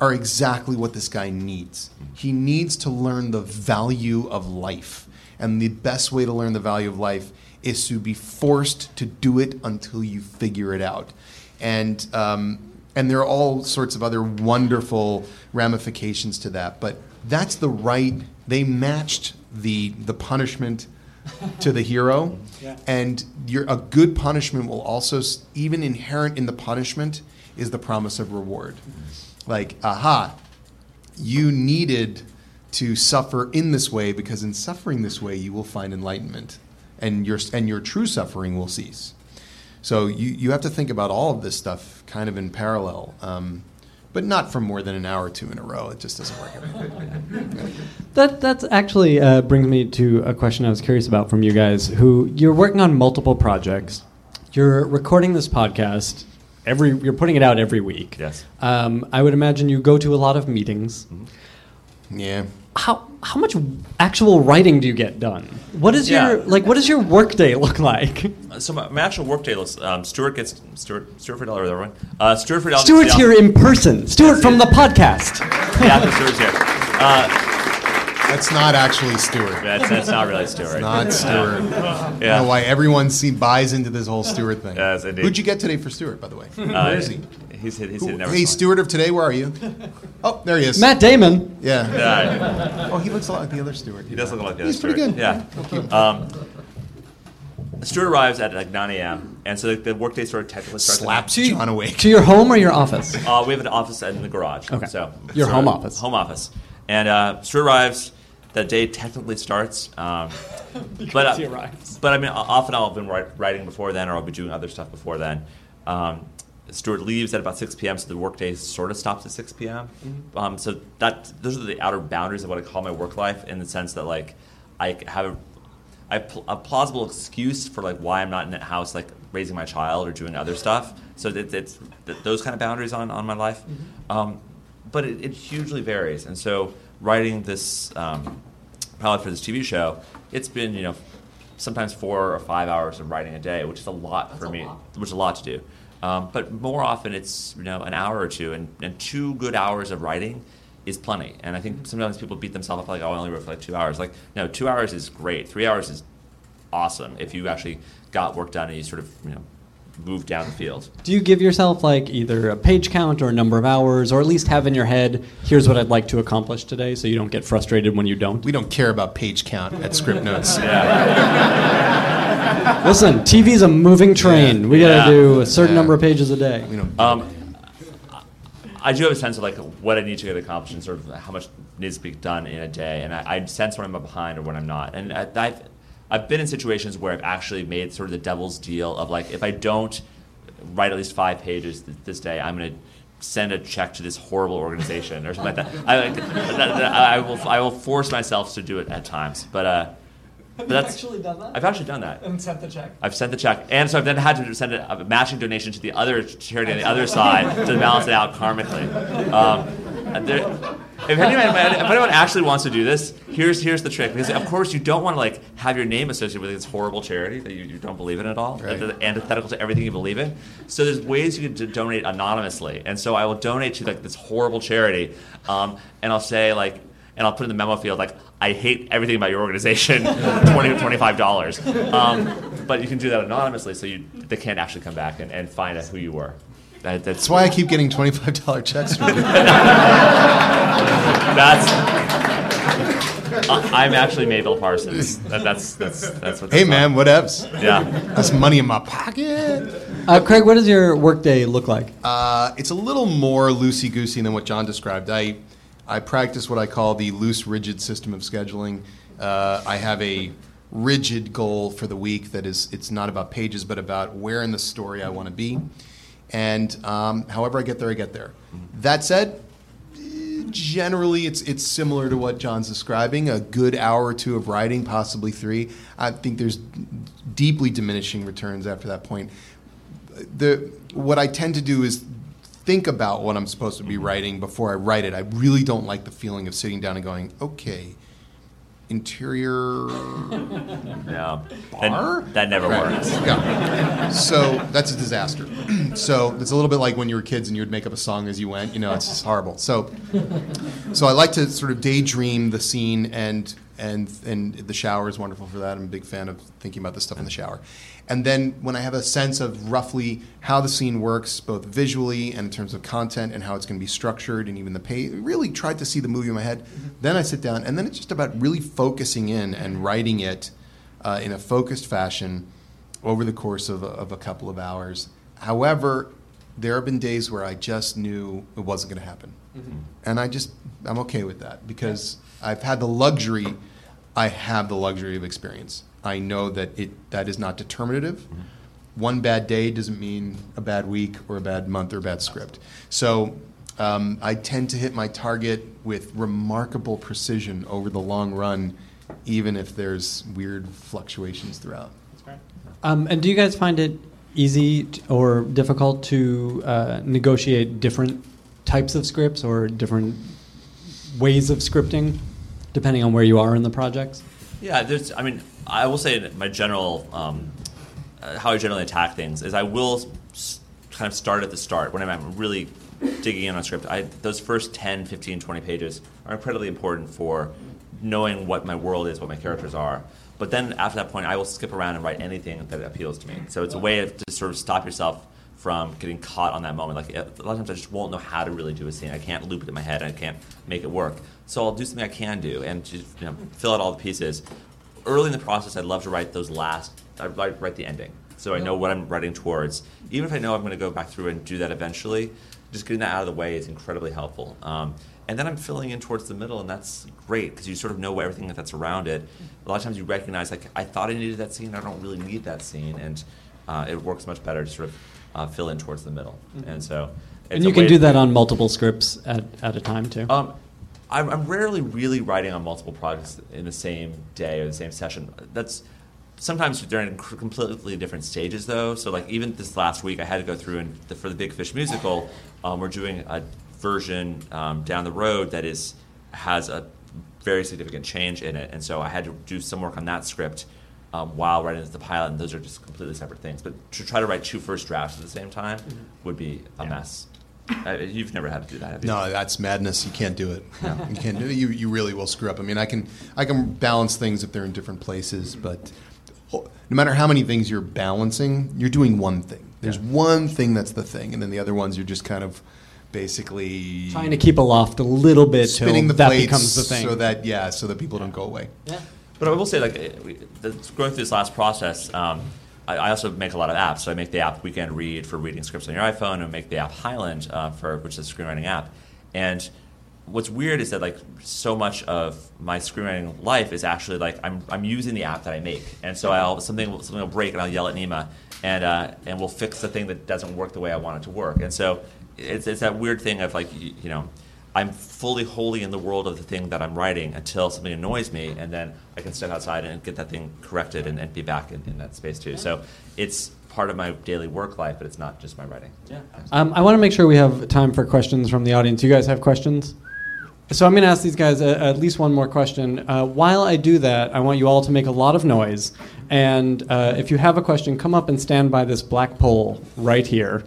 are exactly what this guy needs. He needs to learn the value of life. And the best way to learn the value of life is to be forced to do it until you figure it out. And um, and there are all sorts of other wonderful ramifications to that. But that's the right. They matched the the punishment to the hero, and your a good punishment will also even inherent in the punishment is the promise of reward. Like, aha, you needed to suffer in this way because in suffering this way you will find enlightenment, and your and your true suffering will cease. So you you have to think about all of this stuff kind of in parallel. Um, but not for more than an hour or two in a row. It just doesn't work. every [laughs] That that's actually uh, brings me to a question I was curious about from you guys. Who you're working on multiple projects, you're recording this podcast every, you're putting it out every week. Yes. Um, I would imagine you go to a lot of meetings. Yeah. How how much actual writing do you get done? What is Yeah. your like? What does your workday look like? [laughs] So my, my actual workday looks. Um, Stuart gets Stuart Stuart Friedel or the other one. Uh, Stuart Friedel. gets Stuart's here in person. Stuart from the podcast. [laughs] Yeah, Stuart's here. Uh, That's not actually Stewart. that's, that's not really Stuart. Not Stewart. I don't Yeah. know why everyone see, buys into this whole Stewart thing. Yes, indeed. Who'd you get today for Stewart, by the way? Uh, Where is he? He's hit. He's Who- hit. Never hey, saw him. Stewart of today, where are you? [laughs] Oh, there he is. Matt Damon. Yeah. Yeah, Oh, he looks a lot like the other Stewart. he does look like that. He's pretty Stuart. good. Yeah. Um, Stuart arrives at like 9 a.m. and so the, the workday sort of technically starts. at Slaps To- John awake. To your home or your office? Uh, we have an office in the garage. Okay. So Your so- home office. Home office. And uh, Stuart arrives. That day technically starts. Um, [laughs] but uh, he arrives. But I mean, o- often I'll have been wri- writing before then, or I'll be doing other stuff before then. Um, Stuart leaves at about 6 p.m., so the workday sort of stops at 6 p.m. Mm-hmm. Um, so that those are the outer boundaries of what I call my work life, in the sense that like I have a, I pl- a plausible excuse for like why I'm not in the house, like raising my child or doing other stuff. So it, it's th- those kind of boundaries on, on my life. Um, but it, it hugely varies, and so writing this um, pilot for this TV show, it's been you know sometimes four or five hours of writing a day, which is a lot for me, which is a lot to do. Um, but more often, it's you know an hour or two, and, and two good hours of writing is plenty. And I think sometimes people beat themselves up like, oh, I only wrote for like two hours. Like, no, two hours is great. Three hours is awesome if you actually got work done and you sort of you know moved down the field. Do you give yourself like either a page count or a number of hours, or at least have in your head, here's what I'd like to accomplish today, so you don't get frustrated when you don't? We don't care about page count at Scriptnotes. [laughs] Listen, TV's a moving train. We gotta Yeah. do a certain Yeah. number of pages a day. We don't. Um, I do have a sense of like what I need to get accomplished and sort of how much needs to be done in a day, and I, I sense when I'm behind or when I'm not. And I, I've I've been in situations where I've actually made sort of the devil's deal of like if I don't write at least five pages th- this day, I'm going to send a check to this horrible organization or something like that. I, like, [laughs] that, that- I will I will force myself to do it at times, but. Uh, but that's actually done that? I've actually done that. And sent the check. I've sent the check, and so I've then had to send a, a matching donation to the other charity on the other side [laughs] to balance it out karmically. Um, there, if anyone, if anyone actually wants to do this, here's here's the trick. Because of course you don't want to like have your name associated with this horrible charity that you, you don't believe in at all, Right. that- that- antithetical to everything you believe in. So there's ways you can d- donate anonymously, and so I will donate to like this horrible charity, um, and I'll say like. And I'll put in the memo field like I hate everything about your organization, [laughs] twenty to 25 dollars. Um, but you can do that anonymously, so you they can't actually come back and, and find out who you were. That, that's That's why I keep getting twenty-five dollar checks from you. that's. I- I'm actually Mabel Parsons. That, that's that's that's what. hey man, whatevs? about. Yeah. That's money in my pocket. Uh, Craig, what does your workday look like? Uh, it's a little more loosey goosey than what John described. I, I practice what I call the loose, rigid system of scheduling. Uh, I have a rigid goal for the week that is, it's not about pages, but about where in the story I want to be. And um, however I get there, I get there. That said, generally it's it's similar to what John's describing. A good hour or two of writing, possibly three. I think there's deeply diminishing returns after that point the what I tend to do is think about what I'm supposed to be mm-hmm. writing before I write it. I really don't like the feeling of sitting down and going, okay, interior [laughs] Yeah. Bar? That, that never Right. works. Yeah. So that's a disaster. [clears throat] so it's a little bit like when you were kids and you would make up a song as you went. You know, it's just horrible. So, so I like to sort of daydream the scene, and and and the shower is wonderful for that. I'm a big fan of thinking about this stuff in the shower. And then when I have a sense of roughly how the scene works, both visually and in terms of content, and how it's going to be structured, and even the pay, really tried to see the movie in my head. Then I sit down, and then it's just about really focusing in and writing it uh, in a focused fashion over the course of a, of a couple of hours. However, there have been days where I just knew it wasn't going to happen, and I just I'm okay with that because I've had the luxury. I have the luxury of experience. I know that it that is not determinative. One bad day doesn't mean a bad week or a bad month or a bad script. So um, I tend to hit my target with remarkable precision over the long run, even if there's weird fluctuations throughout. Um, and do you guys find it easy t- or difficult to uh, negotiate different types of scripts or different ways of scripting, depending on where you are in the projects? Yeah, there's. I mean, I will say my general, um, uh, how I generally attack things is I will kind of start at the start when I'm really digging in on a script. I, those first 10, 15, 20 pages are incredibly important for knowing what my world is, what my characters are. But then after that point, I will skip around and write anything that appeals to me. So it's a way to sort of stop yourself from getting caught on that moment. Like a lot of times, I just won't know how to really do a scene. I can't loop it in my head. I can't make it work. So I'll do something I can do and just you know, fill out all the pieces. Early in the process, I'd love to write those last I write, write the ending, so I know what I'm writing towards. Even if I know I'm going to go back through and do that eventually, just getting that out of the way is incredibly helpful. Um, and then I'm filling in towards the middle, and that's great because you sort of know everything that's around it. A lot of times you recognize, like, I thought I needed that scene, I don't really need that scene, and uh, it works much better to sort of uh, fill in towards the middle. And so, And you can do that on multiple scripts at, at a time too. um, I'm, I'm rarely really writing on multiple projects in the same day or the same session. That's sometimes they're in completely different stages, though. So, like even this last week, I had to go through and the, for the Big Fish musical, um, we're doing a version um, down the road that is has a very significant change in it, and so I had to do some work on that script. Um, while writing the pilot, and those are just completely separate things. But to try to write two first drafts at the same time would be a mess. Uh, you've never had to do that, have you? No, that's madness. You can't do it. [laughs] You can't do it. You, you really will screw up. I mean, I can I can balance things if they're in different places, but no matter how many things you're balancing, you're doing one thing. There's one thing that's the thing, and then the other ones you're just kind of basically Trying to keep aloft a little bit spinning the that becomes the thing. so that yeah, so that people don't go away. Yeah. But I will say, like, the- going through this last process, um, I, also make a lot of apps. So I make the app Weekend Read for reading scripts on your iPhone, and make the app Highland uh, for which is a screenwriting app. And what's weird is that like so much of my screenwriting life is actually like I'm, I'm using the app that I make, and so I'll something something will break, and I'll yell at Nima, and uh, and we'll fix the thing that doesn't work the way I want it to work. And so it's it's that weird thing of like you, you know. I'm fully wholly in the world of the thing that I'm writing until something annoys me, and then I can step outside and get that thing corrected and, and be back in, in that space too. So it's part of my daily work life, but it's not just my writing. Yeah. Um, I want to make sure we have time for questions from the audience. You guys have questions? So I'm going to ask these guys a, at least one more question. Uh, while I do that, I want you all to make a lot of noise. And uh, if you have a question, come up and stand by this black pole right here.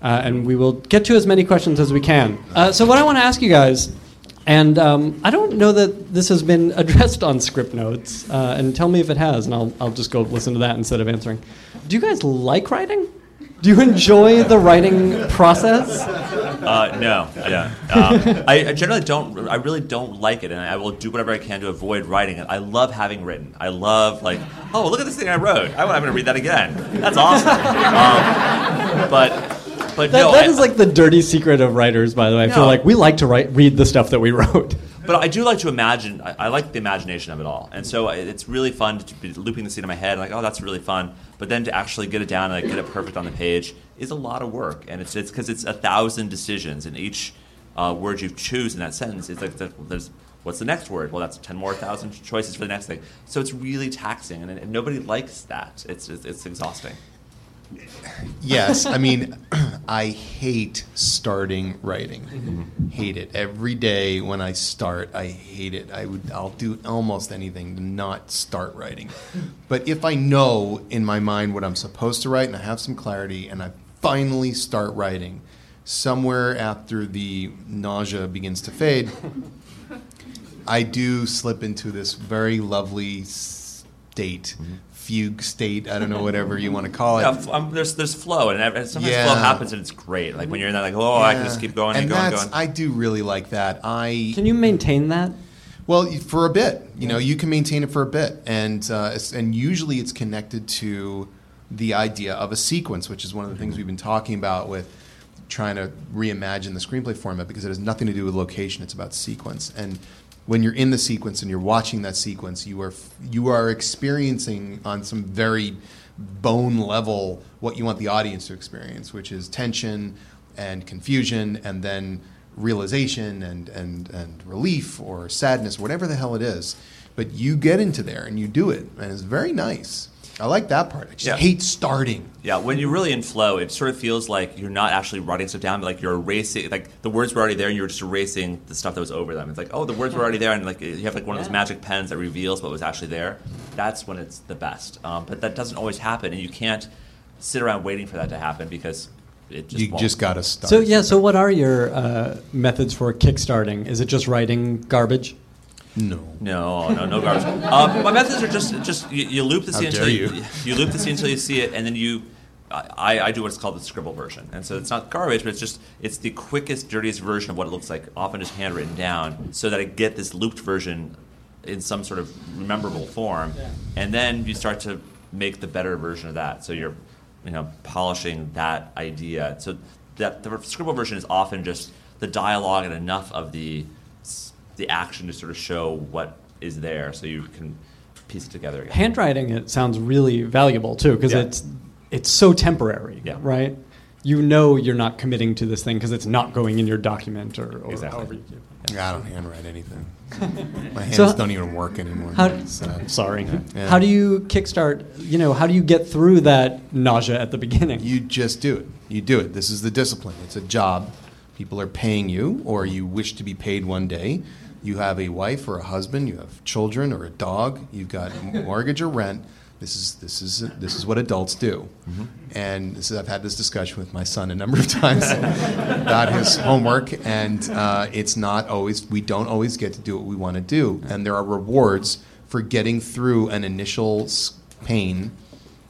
Uh, and we will get to as many questions as we can. Uh, so, what I want to ask you guys, and um, I don't know that this has been [laughs] addressed on Scriptnotes, uh, and tell me if it has, and I'll, I'll just go listen to that instead of answering. Do you guys like writing? Do you enjoy the writing process? Uh, no, don't. Um, I, I generally don't. I really don't like it, and I will do whatever I can to avoid writing it. I love having written. I love like, oh, look at this thing I wrote. I, I'm going to read that again. That's awesome. Um, but, but That, no, that I- is like the dirty secret of writers, by the way. I feel like we like to write, read the stuff that we wrote. [laughs] But I do like to imagine. I, I like the imagination of it all, and so it's really fun to be looping the scene in my head. Like, oh, that's really fun. But then to actually get it down and like, get it perfect on the page is a lot of work, and it's it's because it's a thousand decisions, and each uh, word you choose in that sentence is like the, there's what's the next word? Well, that's ten more thousand choices for the next thing. So it's really taxing, and, and nobody likes that. It's it's, it's exhausting. Yes, I mean, [clears throat] I hate starting writing. Mm-hmm. Hate it every day when I start. I hate it. I would. I'll do almost anything to not start writing. But if I know in my mind what I'm supposed to write and I have some clarity and I finally start writing, somewhere after the nausea begins to fade, [laughs] I do slip into this very lovely state, mm-hmm. Fugue state. I don't know whatever you want to call it. Yeah, f- um, there's there's flow, and sometimes Yeah. flow happens, and it's great. Like when you're in that, like, oh, I can just keep going and and, going and going. I do really like that. I Can you maintain that? well for a bit. You know, you can maintain it for a bit, and uh, and usually it's connected to the idea of a sequence, which is one of the things we've been talking about with trying to reimagine the screenplay format because it has nothing to do with location. It's about sequence and. When you're in the sequence and you're watching that sequence, you are you are experiencing on some very bone level what you want the audience to experience, which is tension and confusion, and then realization and, and, and relief or sadness, whatever the hell it is. But you get into there and you do it, and it's very nice. I like that part. I just Yeah. hate starting. Yeah, when you're really in flow, it sort of feels like you're not actually writing stuff down, but like you're erasing. Like the words were already there, and you're just erasing the stuff that was over them. It's like, oh, the words were already there, and like you have like one of those magic pens that reveals what was actually there. That's when it's the best. Um, but that doesn't always happen, and you can't sit around waiting for that to happen because it just You won't. just got to start. So yeah. So what are your uh, methods for kickstarting? Is it just writing garbage? No. No, no, no garbage. um, [laughs] my methods are just just you, you loop the How scene dare until you, you. you loop the scene until you see it, and then you. I, I do what's called the scribble version, and so it's not garbage, but it's just it's the quickest, dirtiest version of what it looks like, often just handwritten down, so that I get this looped version in some sort of rememberable form, and then you start to make the better version of that. So you're, you know, polishing that idea. So that the scribble version is often just the dialogue and enough of the s- the action to sort of show what is there, so you can piece it together again. Handwriting it sounds really valuable too because Yeah. it's it's so temporary, Yeah. right? You know you're not committing to this thing because it's not going in your document or, or Exactly. however you do. it. I don't handwrite anything. [laughs] My hands So- don't even work anymore. How, It's, uh, sorry. Yeah. How do you kickstart? You know, how do you get through that nausea at the beginning? You just do it. You do it. This is the discipline. It's a job. People are paying you, or you wish to be paid one day. You have a wife or a husband. You have children or a dog. You've got [laughs] mortgage or rent. This is this is this is what adults do. And this is, I've had this discussion with my son a number of [laughs] times about his homework, and uh, it's not always. We don't always get to do what we want to do, and there are rewards for getting through an initial pain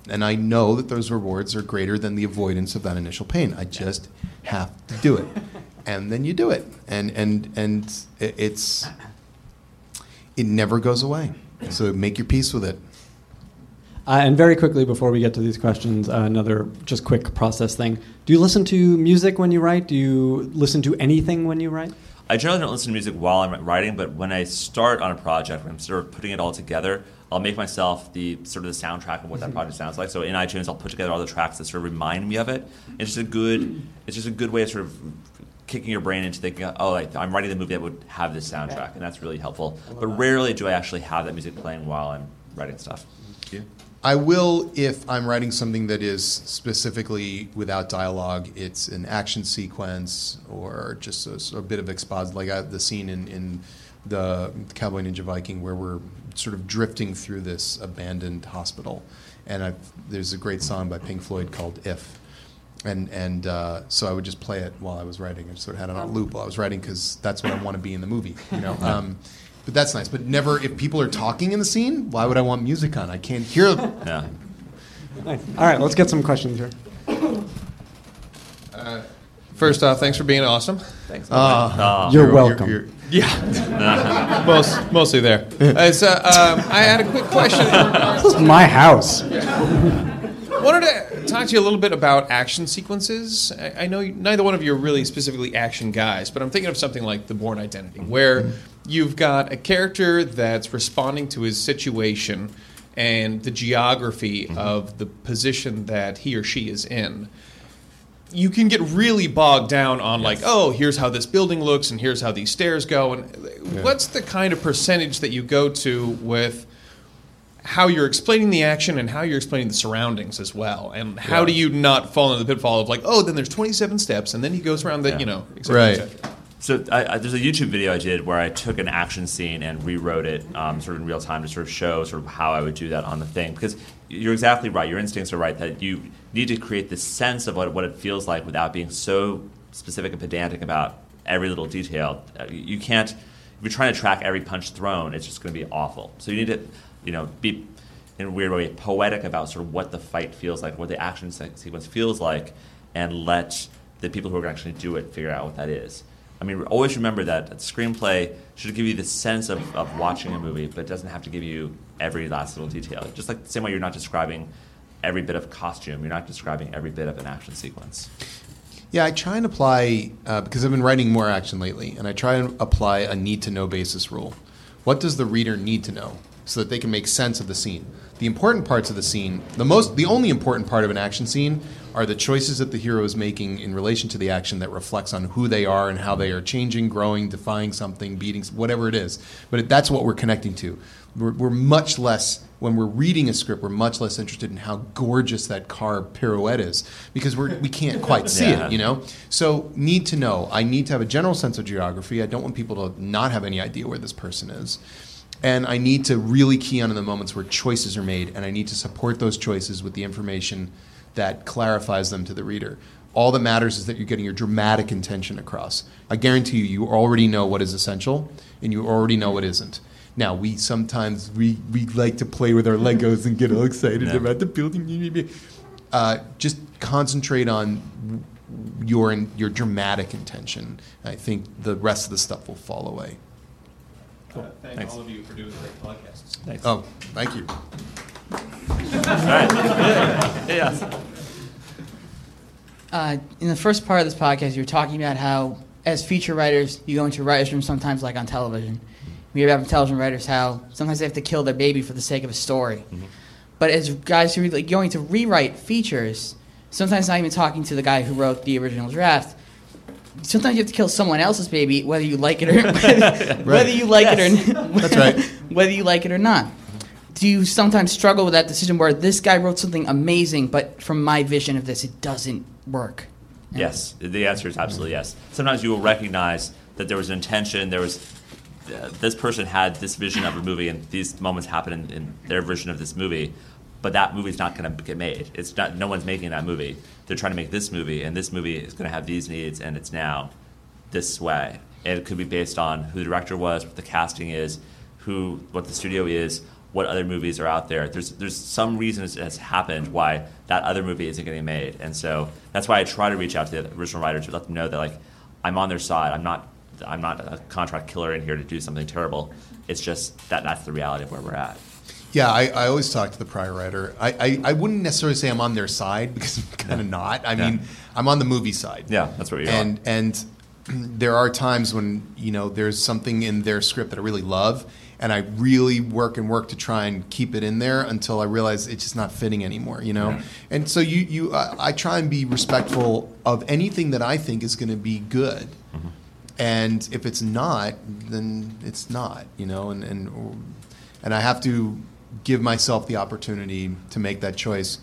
and I know that those rewards are greater than the avoidance of that initial pain. I just have to do it, and then you do it, and and and it- it's it never goes away. So make your peace with it. Uh, and very quickly before we get to these questions, uh, another just quick process thing. Do you listen to music when you write? Do you listen to anything when you write? I generally don't listen to music while I'm writing, but when I start on a project, when I'm sort of putting it all together, I'll make myself the sort of the soundtrack of what that project sounds like. So in iTunes, I'll put together all the tracks that sort of remind me of it. It's just a good, it's just a good way of sort of kicking your brain into thinking, oh, like I'm writing the movie that would have this soundtrack, and that's really helpful. But rarely do I actually have that music playing while I'm writing stuff. You? I will if I'm writing something that is specifically without dialogue. It's an action sequence or just a, a bit of exposition, like uh, the scene in, in the Cowboy Ninja Viking where we're sort of drifting through this abandoned hospital. And I've, there's a great song by Pink Floyd called "If," and and uh, so I would just play it while I was writing. I sort of had it on loop while I was writing because that's what I want to be in the movie, you know. [laughs] Um, but that's nice. But never, if people are talking in the scene, why would I want music on? I can't hear. Yeah. Nice. All right, let's get some questions here. First off, thanks for being awesome. Thanks. Uh, Oh. You're welcome. you're- Yeah, [laughs] most mostly there. [laughs] Uh, so, um, I had a quick question. This is my house. wanted to talk to you a little bit about action sequences. I, I know you, neither one of you are really specifically action guys, but I'm thinking of something like The Bourne Identity, where mm-hmm. you've got a character that's responding to his situation and the geography mm-hmm. of the position that he or she is in. You can get really bogged down on like, oh, here's how this building looks and here's how these stairs go, and what's the kind of percentage that you go to with how you're explaining the action and how you're explaining the surroundings as well. And how do you not fall into the pitfall of like, oh, then there's 27 steps, and then he goes around the, Yeah. you know, et cetera, et Right. cetera. So I, I, there's a YouTube video I did where I took an action scene and rewrote it um, sort of in real time to sort of show sort of how I would do that on the thing. Because you're exactly right. Your instincts are right that you need to create this sense of what, what it feels like without being so specific and pedantic about every little detail. Uh, you- You can't. If you're trying to track every punch thrown, it's just going to be awful. So you need to, you know, be in a weird way poetic about sort of what the fight feels like, what the action sequence feels like, and let the people who are going to actually do it figure out what that is. I mean, always remember that a screenplay should give you the sense of, of watching a movie, but it doesn't have to give you every last little detail. Just like the same way you're not describing every bit of costume, you're not describing every bit of an action sequence. Yeah, I try and apply uh, because I've been writing more action lately, and I try and apply a need to know basis rule. What does the reader need to know so that they can make sense of the scene? The important parts of the scene, the most, the only important part of an action scene, are the choices that the hero is making in relation to the action that reflects on who they are and how they are changing, growing, defying something, beating, whatever it is. But that's what we're connecting to. We're, we're much less when we're reading a script. We're much less interested in how gorgeous that car pirouette is because we're, we can't quite [laughs] see Yeah. it. You know, so need to know. I need to have a general sense of geography. I don't want people to not have any idea where this person is. And I need to really key on in the moments where choices are made, and I need to support those choices with the information that clarifies them to the reader. All that matters is that you're getting your dramatic intention across. I guarantee you, you already know what is essential, and you already know what isn't. Now, we sometimes we, we like to play with our Legos and get all excited Yeah. about the building. You need to be uh, just concentrate on your your dramatic intention. I think the rest of the stuff will fall away. Thank Thanks. all of you for doing great podcasts. Thanks. Oh, thank you. [laughs] Yes. Uh, in the first part of this podcast, you were talking about how, as feature writers, you go into writer's rooms sometimes, like on television. We hear about television writers how sometimes they have to kill their baby for the sake of a story. But as guys who are like, going to rewrite features, sometimes not even talking to the guy who wrote the original draft. Sometimes you have to kill someone else's baby, whether you like it or [laughs] [laughs] whether you like it or [laughs] That's right. whether you like it or not. Do you sometimes struggle with that decision where this guy wrote something amazing, but from my vision of this, it doesn't work? And- Yes, the answer is absolutely yes. Sometimes you will recognize that there was an intention, there was uh, this person had this vision of a movie, and these moments happen in, in their version of this movie, but that movie's not going to get made. It's not. No one's making that movie. They're trying to make this movie, and this movie is going to have these needs, and it's now this way. And it could be based on who the director was, what the casting is, who, what the studio is, what other movies are out there. There's there's some reason has, has happened why that other movie isn't getting made, and so that's why I try to reach out to the original writers to let them know that like I'm on their side. I'm not I'm not a contract killer in here to do something terrible. It's just that that's the reality of where we're at. Yeah, I, I always talk to the prior writer. I, I, I wouldn't necessarily say I'm on their side [laughs] because I'm kind of not. I Yeah. mean, I'm on the movie side. Yeah, that's what you and and [clears throat] there are times when you know there's something in their script that I really love, and I really work and work to try and keep it in there until I realize it's just not fitting anymore. You know, and so you you uh, I try and be respectful of anything that I think is going to be good. And if it's not, then it's not, you know, and, and and I have to give myself the opportunity to make that choice.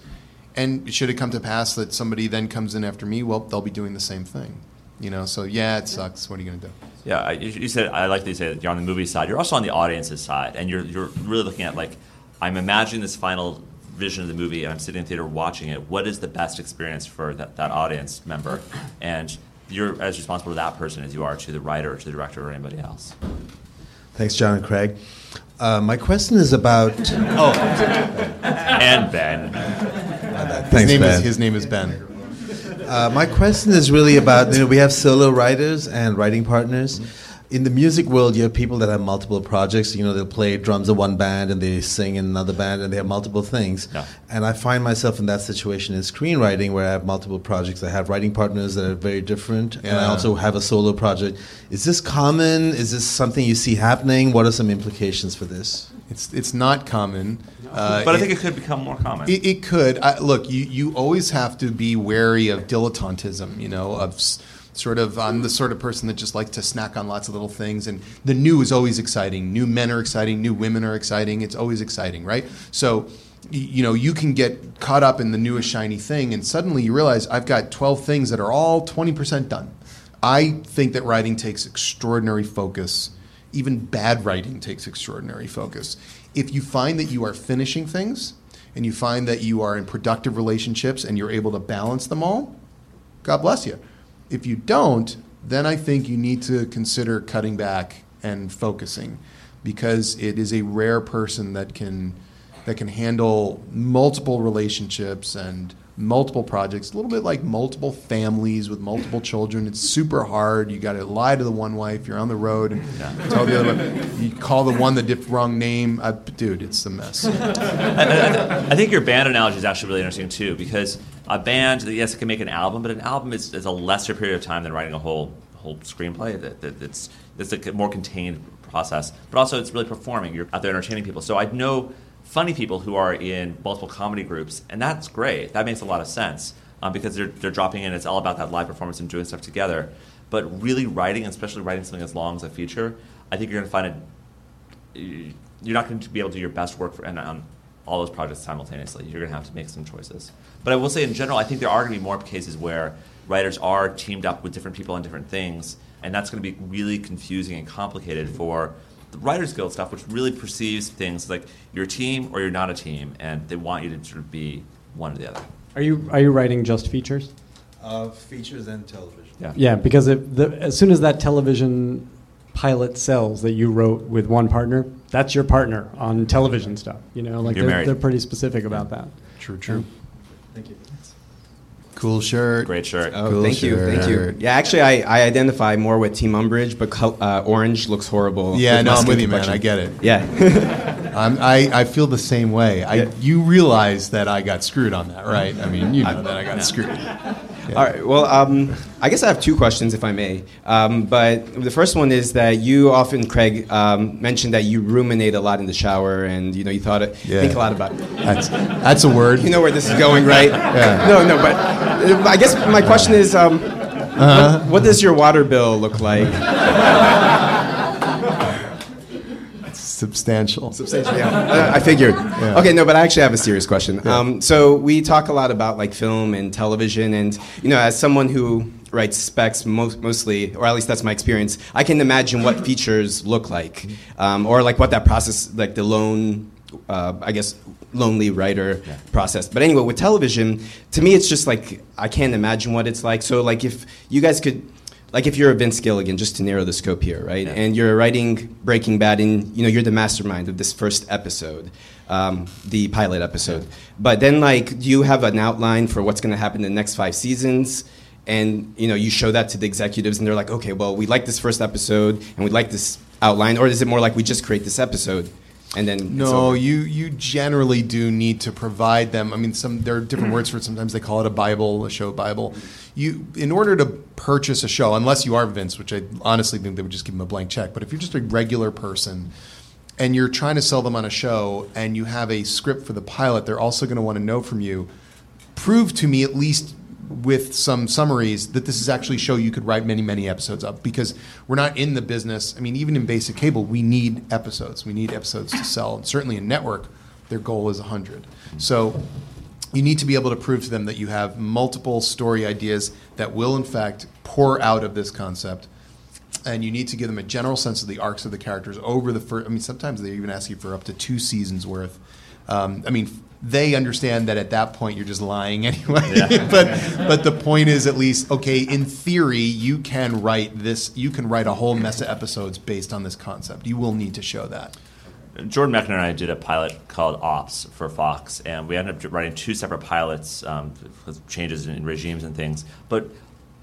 And should it come to pass that somebody then comes in after me, well, they'll be doing the same thing, you know. So yeah, it sucks. What are you going to do? Yeah, I, you you said I like that you say that you're on the movie side. You're also on the audience's side, and you're you're really looking at like I'm imagining this final vision of the movie, and I'm sitting in theater watching it. What is the best experience for that, that audience member? And you're as responsible to that person as you are to the writer, or to the director, or anybody else. Thanks, John and Craig. Uh, my question is about. Oh, And Ben, His thanks, name Ben. is his name is Ben. Uh, my question is really about you know we have solo writers and writing partners. In the music world, you have people that have multiple projects. You know, they'll play drums in one band and they sing in another band, and they have multiple things. Yeah. And I find myself in that situation in screenwriting, where I have multiple projects. I have writing partners that are very different, and I also have a solo project. Is this common? Is this something you see happening? What are some implications for this? It's it's not common. Uh, but I think it could become more common. It, it could. I, look, you, you always have to be wary of dilettantism, you know, of s- sort of, I'm the sort of person that just likes to snack on lots of little things. And the new is always exciting. New men are exciting. New women are exciting. It's always exciting, right? So, you know, you can get caught up in the newest shiny thing, and suddenly you realize I've got 12 things that are all 20% done. I think that writing takes extraordinary focus. Even bad writing takes extraordinary focus. If you find that you are finishing things and you find that you are in productive relationships and you're able to balance them all, God bless you. If you don't, then I think you need to consider cutting back and focusing because it is a rare person that can that can handle multiple relationships and multiple projects, a little bit like multiple families with multiple children. It's super hard. You got to lie to the one wife. You're on the road and tell the other one. You call the one the diff- wrong name. Uh, dude, it's a mess. [laughs] I think your band analogy is actually really interesting too, because a band, yes, it can make an album, but an album is, is a lesser period of time than writing a whole whole screenplay. That, that it's it's a more contained process, but also it's really performing. You're out there entertaining people. So I know funny people who are in multiple comedy groups, and that's great. That makes a lot of sense um, because they're they're dropping in. It's all about that live performance and doing stuff together. But really writing, especially writing something as long as a feature, I think you're going to find it you're not going to be able to do your best work for, and on all those projects simultaneously. You're going to have to make some choices. But I will say, in general, I think there are going to be more cases where writers are teamed up with different people on different things, and that's going to be really confusing and complicated for the Writers Guild stuff, which really perceives things like you're a team or you're not a team, and they want you to sort of be one or the other. Are you are you writing just features? Uh, features and television. Yeah. Yeah, because if the, as soon as that television pilot sells that you wrote with one partner, that's your partner on television stuff. You know, like they're, they're pretty specific about that. True, true. Thank you. Cool shirt. Great shirt. Oh, Cool thank you, thank you. Yeah, actually, I, I identify more with Team Umbridge, but col- uh, orange looks horrible. Yeah, no, I'm with you, man. I get it. Yeah. [laughs] I'm, I, I feel the same way. I, You realize that I got screwed on that, right? I mean, you know that I got screwed. All right. Well, um, I guess I have two questions, if I may. Um, but the first one is that you often, Craig, um, mentioned that you ruminate a lot in the shower, and you know you thought it, Yeah. think a lot about. it. That's, that's a word. You know where this is going, right? Yeah. No, no, but uh, I guess my question is, um, Uh-huh. what, what does your water bill look like? Substantial. Yeah, I [laughs] I figured. Okay, no, but I actually have a serious question. Um, so we talk a lot about like film and television, and you know, as someone who writes specs most, mostly, or at least that's my experience, I can imagine what features look like, um, or like what that process, like the lone, uh, I guess, lonely writer process. But anyway, with television, to me, it's just like I can't imagine what it's like. So like if you guys could like if you're a Vince Gilligan, just to narrow the scope here, right? And you're writing Breaking Bad, and you know you're the mastermind of this first episode, um, the pilot episode. But then, like, do you have an outline for what's going to happen in the next five seasons? And you know, you show that to the executives, and they're like, okay, well, we like this first episode, and we like this outline, or is it more like we just create this episode, and then No, you you generally do need to provide them. I mean, some there are different words for it. Sometimes they call it a Bible, a show Bible. You, in order to purchase a show, unless you are Vince, which I honestly think they would just give them a blank check. But if you're just a regular person and you're trying to sell them on a show, and you have a script for the pilot, they're also going to want to know from you. Prove to me at least with some summaries that this is actually a show you could write many many episodes of because we're not in the business i mean even in basic cable we need episodes. We need episodes to sell. And certainly in network their goal is 100 so you need to be able to prove to them that you have multiple story ideas that will in fact pour out of this concept. And you need to give them a general sense of the arcs of the characters over the first i mean sometimes they even ask you for up to two seasons worth. Um, i mean they understand that at that point you're just lying [laughs] anyway. [laughs] But but the point is at least okay in theory you can write this you can write a whole mess of episodes based on this concept. You will need to show that. Jordan Mechner and I did a pilot called Ops for Fox, and we ended up writing two separate pilots um, with changes in regimes and things. But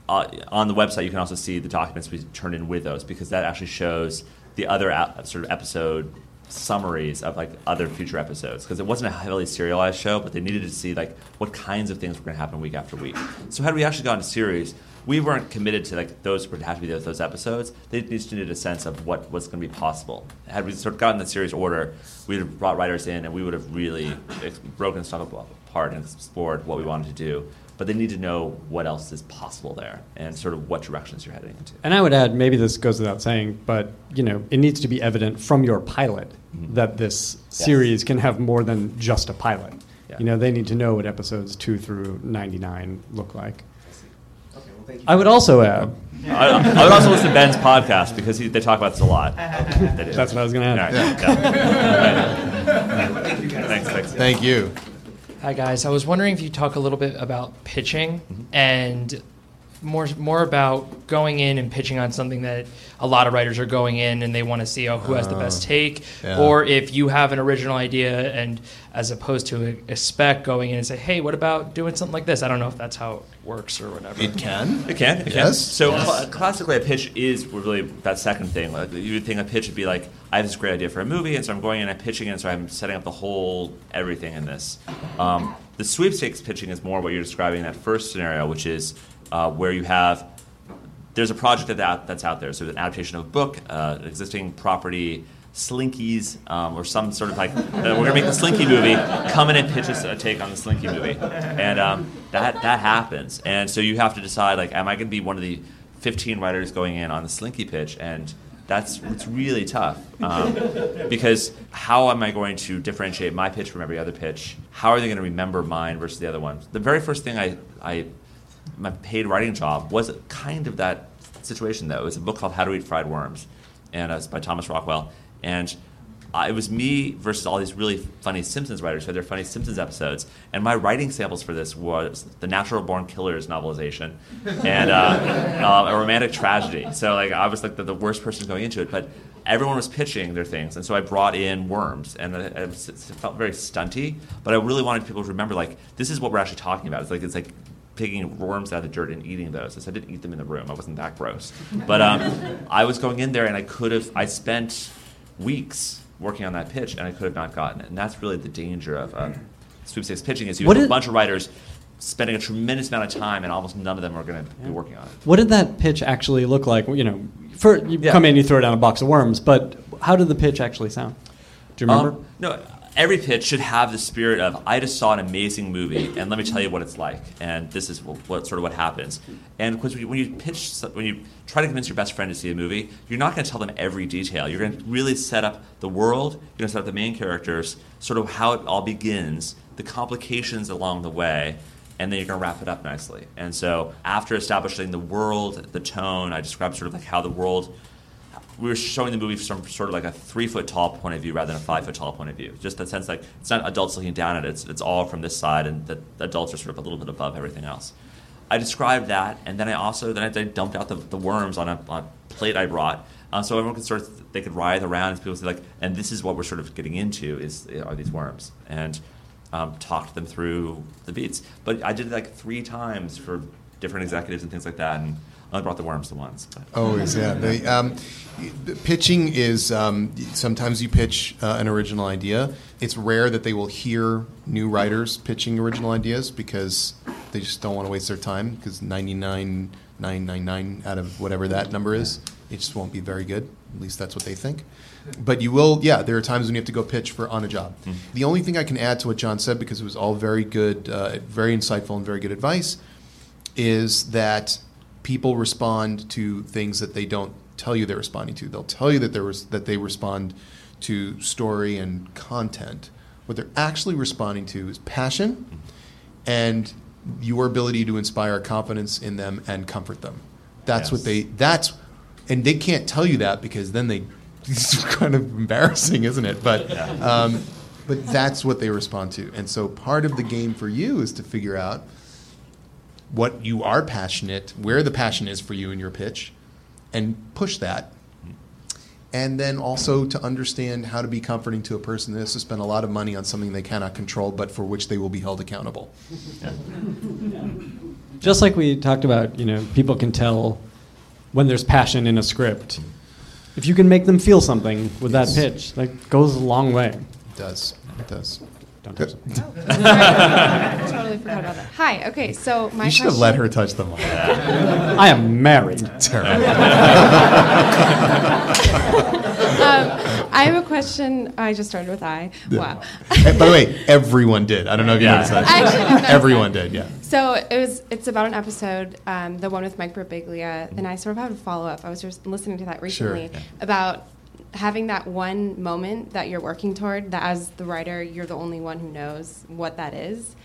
uh, on the website, you can also see the documents we turned in with those because that actually shows the other sort of episode summaries of like other future episodes because it wasn't a heavily serialized show, but they needed to see like what kinds of things were going to happen week after week. So had we actually gone to series, we weren't committed to like those would have to be those, those episodes. They just needed a sense of what was going to be possible. Had we sort of gotten the series order, we'd have brought writers in and we would have really broken stuff apart and explored what we wanted to do. But they need to know what else is possible there and sort of what directions you're heading into. And I would add, maybe this goes without saying, but you know, it needs to be evident from your pilot mm-hmm. that this series can have more than just a pilot. Yeah. You know, they need to know what episodes two through ninety nine look like. I would also add. I, I would also listen to Ben's podcast because he, they talk about this a lot. [laughs] That's what I was going to All add. right, yeah. [laughs] Thanks, thanks. thank you Hi guys, I was wondering if you talk a little bit about pitching mm-hmm. and more more about going in and pitching on something that a lot of writers are going in and they want to see oh, who has the best take, yeah. or if you have an original idea and as opposed to a, a spec going in and say, hey, what about doing something like this? I don't know if that's how it works or whatever. it can It can. It can. Yes. So cla- classically, a pitch is really that second thing. Like you would think a pitch would be like, I have this great idea for a movie, and so I'm going in and pitching it, and so I'm setting up the whole everything in this. Um, the sweepstakes pitching is more what you're describing in that first scenario, which is uh, where you have there's a project that, that that's out there. So an adaptation of a book, uh, existing property, Slinkies, um, or some sort of like uh, we're gonna make the Slinky movie. Come in and pitch us a take on the Slinky movie, and um, that that happens. And so you have to decide like, am I gonna be one of the 15 writers going in on the Slinky pitch? And that's it's really tough um, because how am I going to differentiate my pitch from every other pitch? How are they going to remember mine versus the other one? The very first thing I, I my paid writing job was kind of that situation though. It was a book called How to Eat Fried Worms, and uh, it's by Thomas Rockwell. And uh, it was me versus all these really funny Simpsons writers who had their funny Simpsons episodes. And my writing samples for this was the Natural Born Killers novelization and uh, [laughs] uh, a romantic tragedy. So like I was like the, the worst person going into it, but everyone was pitching their things, and so I brought in worms, and it, it, felt very stunty. But I really wanted people to remember like this is what we're actually talking about. It's like it's like picking worms out of the dirt and eating those. So I didn't eat them in the room. I wasn't that gross. But um, [laughs] I was going in there and I could have, I spent weeks working on that pitch, and I could have not gotten it. And that's really the danger of uh, sweepstakes pitching is you What have a bunch of writers spending a tremendous amount of time, and almost none of them are going to be working on it. What did that pitch actually look like? You know, for you Yeah. come in, you throw down a box of worms, but how did the pitch actually sound? Do you remember? Um, no, every pitch should have the spirit of I just saw an amazing movie, and let me tell you what it's like, and this is what, what sort of what happens. And because when you pitch, when you try to convince your best friend to see a movie, you're not going to tell them every detail. You're going to really set up the world. You're going to set up the main characters, sort of how it all begins, the complications along the way. And then you're going to wrap it up nicely. And so, after establishing the world, the tone, I described sort of like how the world we were showing the movie from sort of like a three foot tall point of view rather than a five foot tall point of view. Just that sense like it's not adults looking down at it, it's, it's all from this side, and the, the adults are sort of a little bit above everything else. I described that, and then I also then I, I dumped out the, the worms on a, on a plate I brought, uh, so everyone could sort of they could writhe around, and people say like, and this is what we're sort of getting into is are these worms, and um, talked them through the beats. But I did it like three times for different executives and things like that, and I brought the worms the once. But. Always, yeah. [laughs] The, um, pitching is um, sometimes you pitch uh, an original idea. It's rare that they will hear new writers pitching original ideas because they just don't want to waste their time because 99.999 out of whatever that number is, it just won't be very good. At least that's what they think. But you will, yeah, there are times when you have to go pitch for on a job. The only thing I can add to what John said, because it was all very good, uh, very insightful, and very good advice, is that people respond to things that they don't tell you they're responding to. They'll tell you that there was that they respond to story and content. What they're actually responding to is passion and your ability to inspire confidence in them and comfort them. That's what they that's and they can't tell you that because then they [laughs] it's kind of embarrassing, isn't it? But um, but that's what they respond to. And so part of the game for you is to figure out what you are passionate, where the passion is for you in your pitch, and push that. And then also to understand how to be comforting to a person that has to spend a lot of money on something they cannot control, but for which they will be held accountable. [laughs] Just like we talked about, you know, people can tell when there's passion in a script. If you can make them feel something with that pitch, that goes a long way. It does. It does. Don't touch it. I [laughs] [laughs] totally forgot about that. Hi. Okay, so my you should have let her touch the mic. I am married. Terrible. [laughs] Um, I have a question. I just started with I. Wow. By the way, everyone did. I don't know if you Yeah. noticed that. I actually didn't everyone that. did. Yeah. So it was. It's about an episode, um, the one with Mike Birbiglia, and I sort of have a follow up. I was just listening to that Sure. recently about having that one moment that you're working toward. That as the writer, you're the only one who knows what that is,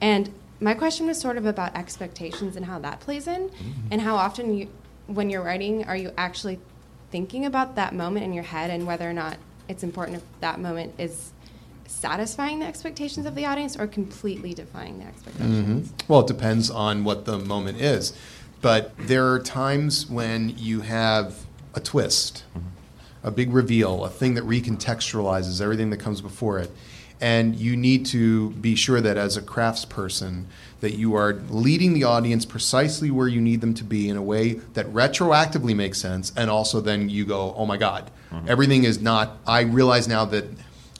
and my question was sort of about expectations and how that plays in, and how often you, when you're writing, are you actually thinking about that moment in your head and whether or not it's important if that moment is satisfying the expectations of the audience or completely defying the expectations. Mhm. Well, it depends on what the moment is. But there are times when you have a twist, a big reveal, a thing that recontextualizes everything that comes before it. And you need to be sure that as a craftsperson, that you are leading the audience precisely where you need them to be in a way that retroactively makes sense. And also then you go, oh my God, everything is not, I realize now that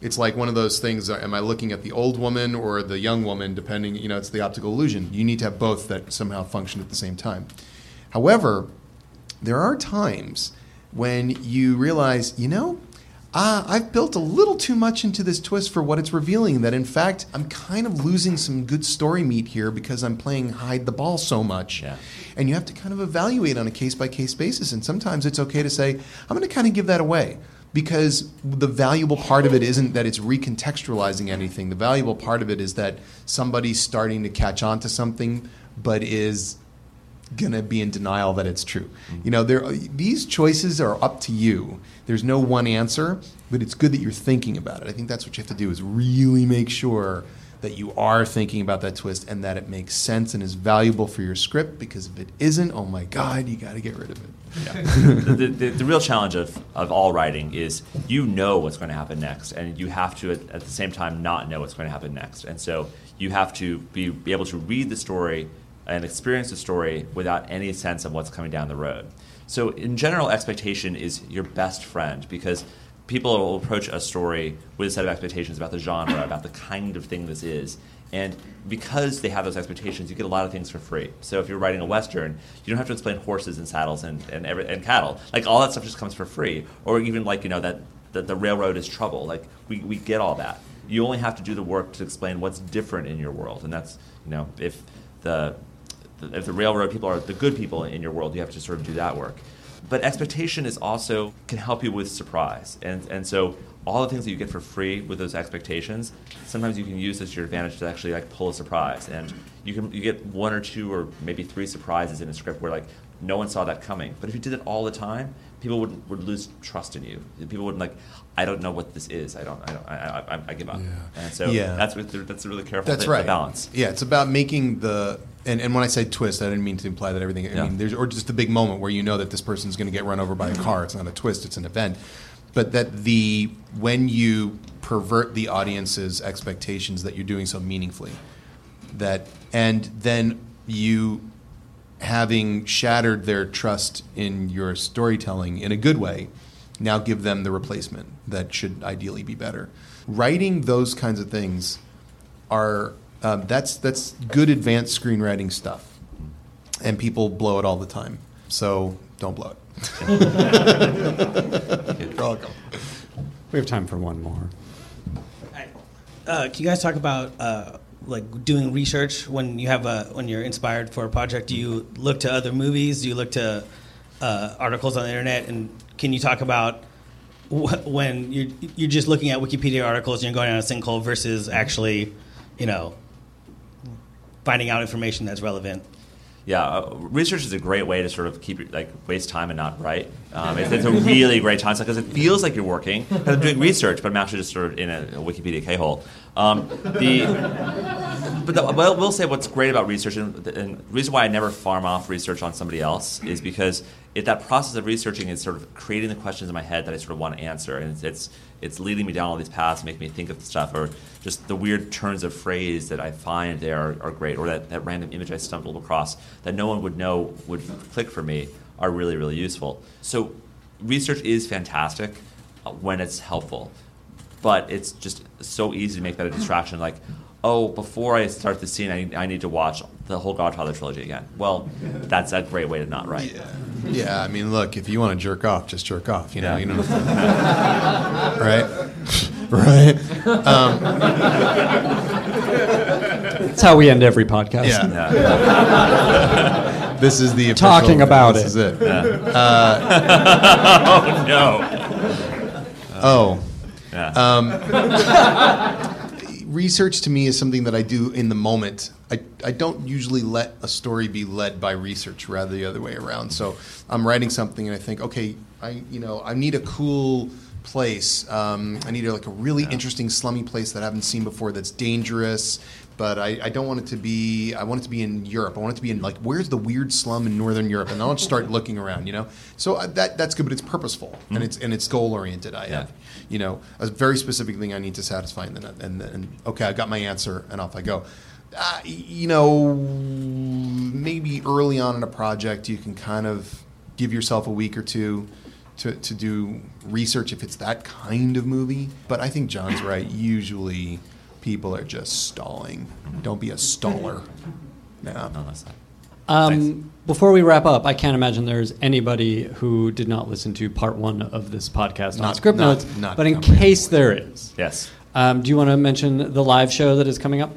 it's like one of those things uh, am i looking at the old woman or the young woman depending you know it's the optical illusion you need to have both that somehow function at the same time however there are times when you realize you know uh, I've built a little too much into this twist for what it's revealing. That in fact, I'm kind of losing some good story meat here because I'm playing hide the ball so much. Yeah. And you have to kind of evaluate on a case by case basis. And sometimes it's okay to say, I'm going to kind of give that away because the valuable part of it isn't that it's recontextualizing anything. The valuable part of it is that somebody's starting to catch on to something, but is going to be in denial that it's true. You know, there these choices are up to you. There's no one answer, but it's good that you're thinking about it. I think that's what you have to do is really make sure that you are thinking about that twist and that it makes sense and is valuable for your script because if it isn't, oh my god, you got to get rid of it. the, the, the real challenge of, of all writing is you know what's going to happen next, and you have to, at, at the same time, not know what's going to happen next. And so you have to be, be able to read the story and experience the story without any sense of what's coming down the road. So, in general, expectation is your best friend because people will approach a story with a set of expectations about the genre, about the kind of thing this is. And because they have those expectations, you get a lot of things for free. So if you're writing a western, you don't have to explain horses and saddles and and, every, and cattle. Like all that stuff just comes for free. Or even like you know that that the railroad is trouble. Like we, we get all that. You only have to do the work to explain what's different in your world, and that's you know if the if the railroad people are the good people in your world, you have to sort of do that work. But expectation is also can help you with surprise, and and so all the things that you get for free with those expectations, sometimes you can use this to your advantage to actually like pull a surprise, and you can you get one or two or maybe three surprises in a script where like no one saw that coming. But if you did it all the time, people would would lose trust in you. People would like, I don't know what this is. I don't. I don't. I, I, I give up. Yeah. And so Yeah. that's what- that's a really careful That's thing, right. balance. Yeah, it's about making the and, and when I say twist, I didn't mean to imply that everything. I Yeah. mean, there's or just the big moment where you know that this person's going to get run over by a mm-hmm. car. It's not a twist; it's an event. But that the when you pervert the audience's expectations, that you're doing so meaningfully, that and then you having shattered their trust in your storytelling in a good way, now give them the replacement that should ideally be better. Writing those kinds of things are um, that's that's good advanced screenwriting stuff, and people blow it all the time. So don't blow it. [laughs] You're welcome. We have time for one more. Uh, can you guys talk about uh, like doing research when you have a when you're inspired for a project? Do you look to other movies? Do you look to uh, articles on the internet? And can you talk about wh- when you're you're just looking at Wikipedia articles and you're going down a sinkhole versus actually, you know, finding out information that's relevant? Yeah, uh, research is a great way to sort of keep like waste time and not write. Um, it's, it's a really great time because it feels like you're working. 'cause I'm doing research, but I'm actually just sort of in a, a Wikipedia K-hole. Um, the but the, well, we'll say what's great about research, and, and the reason why I never farm off research on somebody else is because it, that process of researching is sort of creating the questions in my head that I sort of want to answer, and it's it's, it's leading me down all these paths, making me think of stuff, or just the weird turns of phrase that I find there are, are great, or that, that random image I stumbled across that no one would know would click for me are really really useful. So research is fantastic when it's helpful but it's just so easy to make that a distraction. Like, oh, before I start the scene, I I need to watch the whole Godfather trilogy again. Well, that's a great way to not write. Yeah, [laughs] I mean, look, if you want to jerk off, just jerk off. You know, Yeah. you don't right? [laughs] right? Um, That's how we end every podcast. Yeah. [laughs] this is the official- Talking about this it. is it. Yeah. Uh, oh no. Oh. Yeah. Um, research to me is something that I do in the moment. I, I don't usually let a story be led by research, rather the other way around. So I'm writing something and I think, okay, I you know I need a cool place. Um, I need a, like a really interesting slummy place that I haven't seen before. That's dangerous. But I, I don't want it to be. I want it to be in Europe. I want it to be in like where's the weird slum in Northern Europe, and I'll start [laughs] looking around. You know, so uh, that that's good, but it's purposeful and it's and it's goal oriented. I have, you know, a very specific thing I need to satisfy, and then and then okay, I got my answer, and off I go. Uh, you know, maybe early on in a project, you can kind of give yourself a week or two to, to do research if it's that kind of movie. But I think John's [coughs] right. Usually, people are just stalling. Don't be a staller. [laughs] Yeah. No, that's not. Um, before we wrap up, I can't imagine there's anybody who did not listen to part one of this podcast on script not- notes. not but in case there is, Yes. um, do you want to mention the live show that is coming up?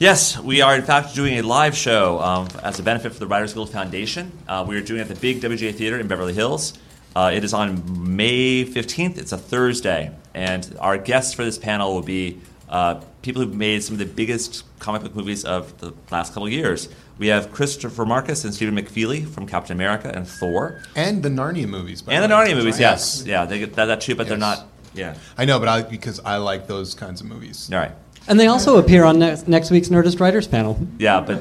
Yes, we are in fact doing a live show um, as a benefit for the Writers Guild Foundation. Uh, we are doing it at the Big WGA Theater in Beverly Hills. Uh, it is on May 15th. It's a Thursday. And our guests for this panel will be uh, people who've made some of the biggest comic book movies of the last couple of years. We have Christopher Markus and Stephen McFeely from Captain America and Thor. And the Narnia movies. by And the. Narnia movies, yes. Yeah, they get that, that too, but they're not. Yeah. I know, but I because I like those kinds of movies. All right. And they also appear on next, next week's Nerdist Writers panel. Yeah, but.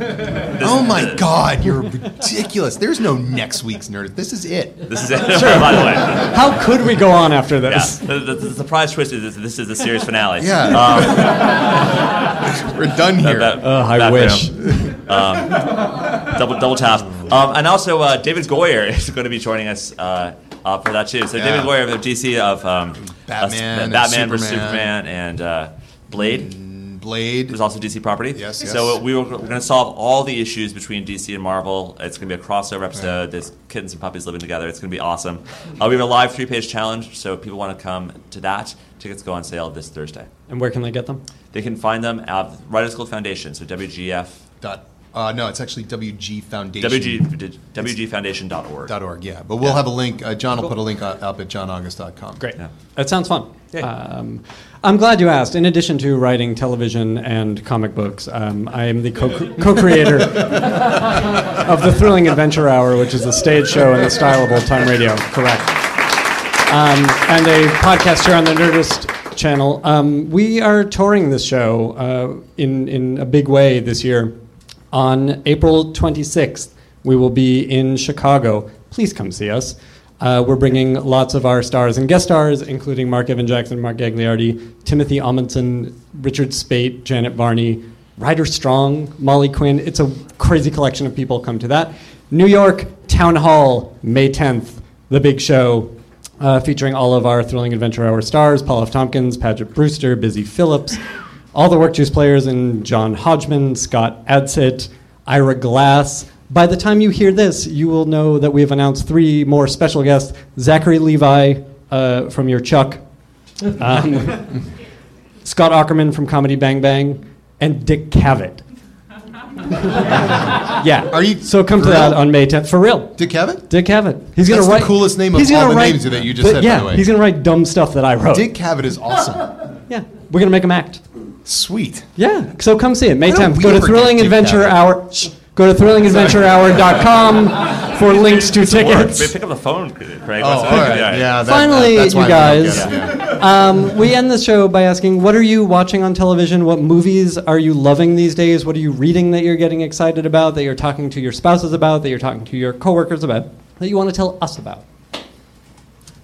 oh my God, you're ridiculous. There's no next week's Nerdist. This is it. This is it, [laughs] by the way. How could we go on after Yeah, this? the, the, the surprise twist is this, this is the series finale. Yeah. Um, [laughs] We're done here. that- Ugh, I that wish. [laughs] Um, double double tap. Um, and also, uh, David Goyer is going to be joining us uh, uh, for that too. So Yeah. David Goyer of the DC of um, Batman uh, Batman vs Superman. Superman, and uh, Blade. Blade was also DC property. Yes, yes. So we were, we're going to solve all the issues between DC and Marvel. It's going to be a crossover episode. There's kittens and puppies living together. It's going to be awesome. Uh, we have a live three-page challenge, so if people want to come to that. Tickets go on sale this Thursday. And where can they get them? They can find them at Writers Guild Foundation, so WGF. Dot. Uh, no, it's actually WG Foundation. WG, WGFoundation.org. Dot org, yeah. But we'll have a link. Uh, John will put a link up up at johnaugust.com. Great. That sounds fun. Um, I'm glad you asked. In addition to writing television and comic books, um, I am the co- [laughs] co-creator of the Thrilling Adventure Hour, which is a stage show in the style of old time radio. Correct. Um, and a podcast here on the Nerdist channel. Um, we are touring this show uh, in in a big way this year. On April 26th, we will be in Chicago. Please come see us. Uh, we're bringing lots of our stars and guest stars, including Marc Evan Jackson, Mark Gagliardi, Timothy Omundson, Richard Speight, Janet Varney, Ryder Strong, Molly Quinn. It's a crazy collection of people. Come to that. New York Town Hall, May 10th, the big show uh, featuring all of our Thrilling Adventure Hour stars Paul F. Tompkins, Paget Brewster, Busy Philipps, all the Workjuice players, and John Hodgman, Scott Adsit, Ira Glass. By the time you hear this, you will know that we have announced three more special guests Zachary Levi uh, from Your Chuck, um, [laughs] Scott Aukerman from Comedy Bang Bang, and Dick Cavett. [laughs] yeah. Are you so come to that real? on May 10th for real? Dick Cavett? Dick Cavett. He's gonna That's the write coolest name of he's all the write- names that you just said, Yeah, the way. he's gonna write dumb stuff that I wrote. Dick Cavett is awesome. [laughs] Yeah, we're gonna make him act. Sweet. Yeah, so come see it May Why 10th. Go to Thrilling Adventure Hour. Shh. Go to thrillingadventurehour.com for links to tickets. Pick up the phone, Craig. Oh, What's all right. Yeah, that- Finally, that- you why we don't guys, um, we end the show by asking, what are you watching on television? What movies are you loving these days? What are you reading that you're getting excited about? That you're talking to your spouses about? That you're talking to your coworkers about? That you want to tell us about?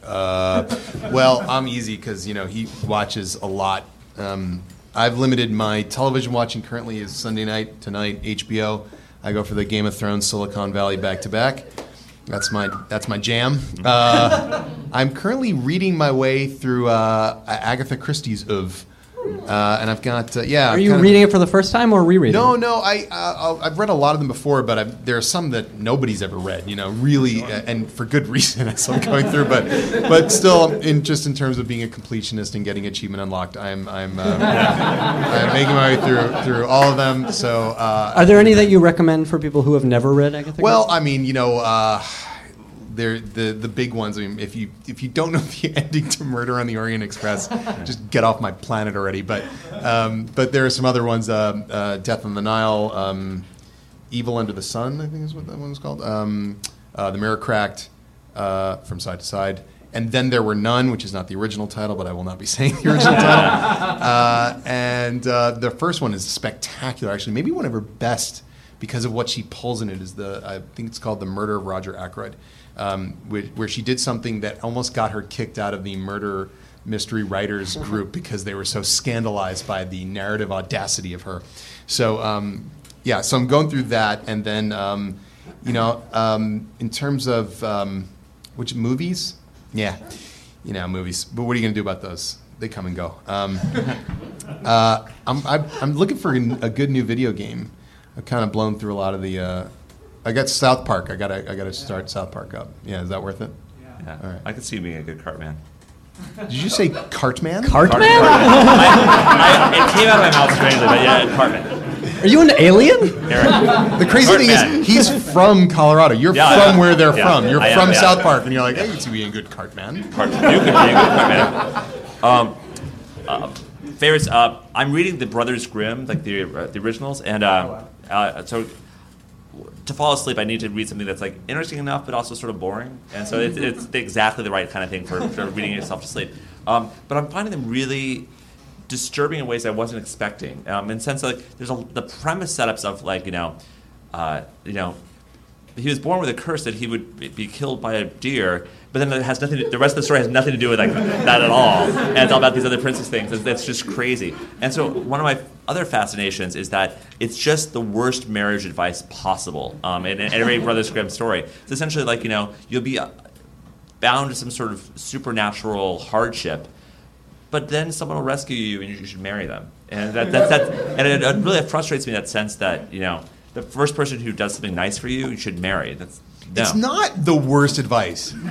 Uh, well, I'm easy because you know he watches a lot. Um, I've limited my television watching. Currently, is Sunday night tonight HBO. I go for the Game of Thrones Silicon Valley back to back. That's my that's my jam. Uh, [laughs] I'm currently reading my way through uh, Agatha Christie's of, uh, and I've got uh, yeah. Are I've you kind of- reading it for the first time or rereading? no, no. I uh, I've read a lot of them before, but I've, there are some that nobody's ever read. You know, really, uh, and for good [laughs] reason. As I'm going through, but but still, in just in terms of being a completionist and getting achievement unlocked, I'm I'm, uh, [laughs] I'm making my way through through all of them. So. Uh, Are there any that you recommend for people who have never read Agatha well, Christie? I mean, you know, uh, they're the the big ones. I mean, if you if you don't know [laughs] the ending to Murder on the Orient Express, [laughs] just get off my planet already. But um, but there are some other ones. Uh, uh, Death on the Nile, um, Evil Under the Sun, I think is what that one was called. Um, uh, the Mirror Cracked, uh, From Side to Side. And then there were none, which is not the original title, but I will not be [laughs] saying the original title. Uh, and uh, the first one is spectacular, actually, maybe one of her best because of what she pulls in it. Is the I think it's called the Murder of Roger Ackroyd, um, where, where she did something that almost got her kicked out of the murder mystery writers [laughs] group because they were so scandalized by the narrative audacity of her. So um, yeah, so I'm going through that, and then um, you know, um, in terms of um, which movies, yeah, you know, movies. But what are you going to do about those? They come and go. Um, [laughs] uh, I'm, I'm, I'm looking for a good new video game. I've kind of blown through a lot of the. Uh, I got South Park. I got to I got to start South Park up. Yeah, is that worth it? Yeah. All right. I could see you being a good Cartman. Did you say Cartman? Cartman? I, [laughs] it came out of my mouth strangely, but yeah, Cartman. Are you an alien? Eric. The crazy thing Cartman. is, he's from Colorado. You're Yeah, from yeah. where they're Yeah, from. You're I am, from yeah. South Park, and you're like, I can see being a good Cartman. Cartman. You could be a good Cartman. Um, uh, favorites. Uh, I'm reading the Brothers Grimm, like the uh, the originals, and uh, uh, so to fall asleep, I need to read something that's like interesting enough, but also sort of boring. And so it's, it's exactly the right kind of thing for, for reading yourself to sleep. Um, but I'm finding them really disturbing in ways I wasn't expecting. Um, in sense of like, there's a, the premise setups of like you know, uh, you know, he was born with a curse that he would be killed by a deer. But then it has nothing. To, the rest of the story has nothing to do with like that at all, and it's all about these other princess things. That's just crazy. And so one of my other fascinations is that it's just the worst marriage advice possible um, in, in every Brothers Grimm story. It's essentially like you know you'll be uh, bound to some sort of supernatural hardship, but then someone will rescue you and you should marry them. And that, that, that and it, it really frustrates me that sense that you know the first person who does something nice for you you should marry. That's no. It's not the worst advice. [laughs]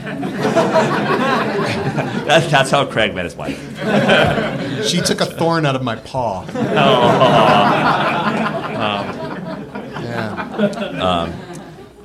That, that's how Craig met his wife. [laughs] she took a thorn out of my paw. [laughs] Um,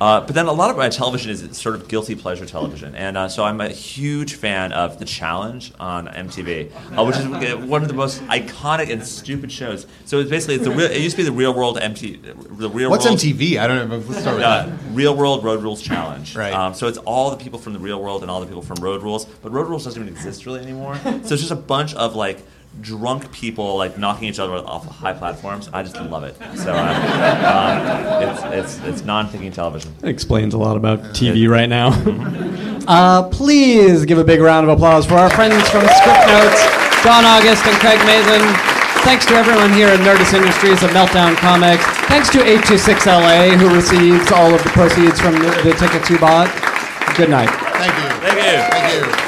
uh, but then a lot of my television is sort of guilty pleasure television, and uh, so I'm a huge fan of The Challenge on MTV, uh, which is uh, one of the most iconic and stupid shows. So it's basically it's the real, it used to be the Real World MTV. the Real What's World, MTV? I don't know. Let's start with uh, that. Real World Road Rules Challenge. Right. Um, so it's all the people from the real world and all the people from Road Rules, but Road Rules doesn't even exist really anymore. so it's just a bunch of like drunk people like knocking each other off of high platforms. I just love it. So uh, um, it's it's it's non-thinking television. That explains a lot about TV right now. [laughs] uh, please give a big round of applause for our friends from Scriptnotes, John August and Craig Mazin. Thanks to everyone here at Nerdist Industries of Meltdown Comics. Thanks to 826LA, who receives all of the proceeds from the, the tickets you bought. Good night. Thank you. Thank you. Thank you.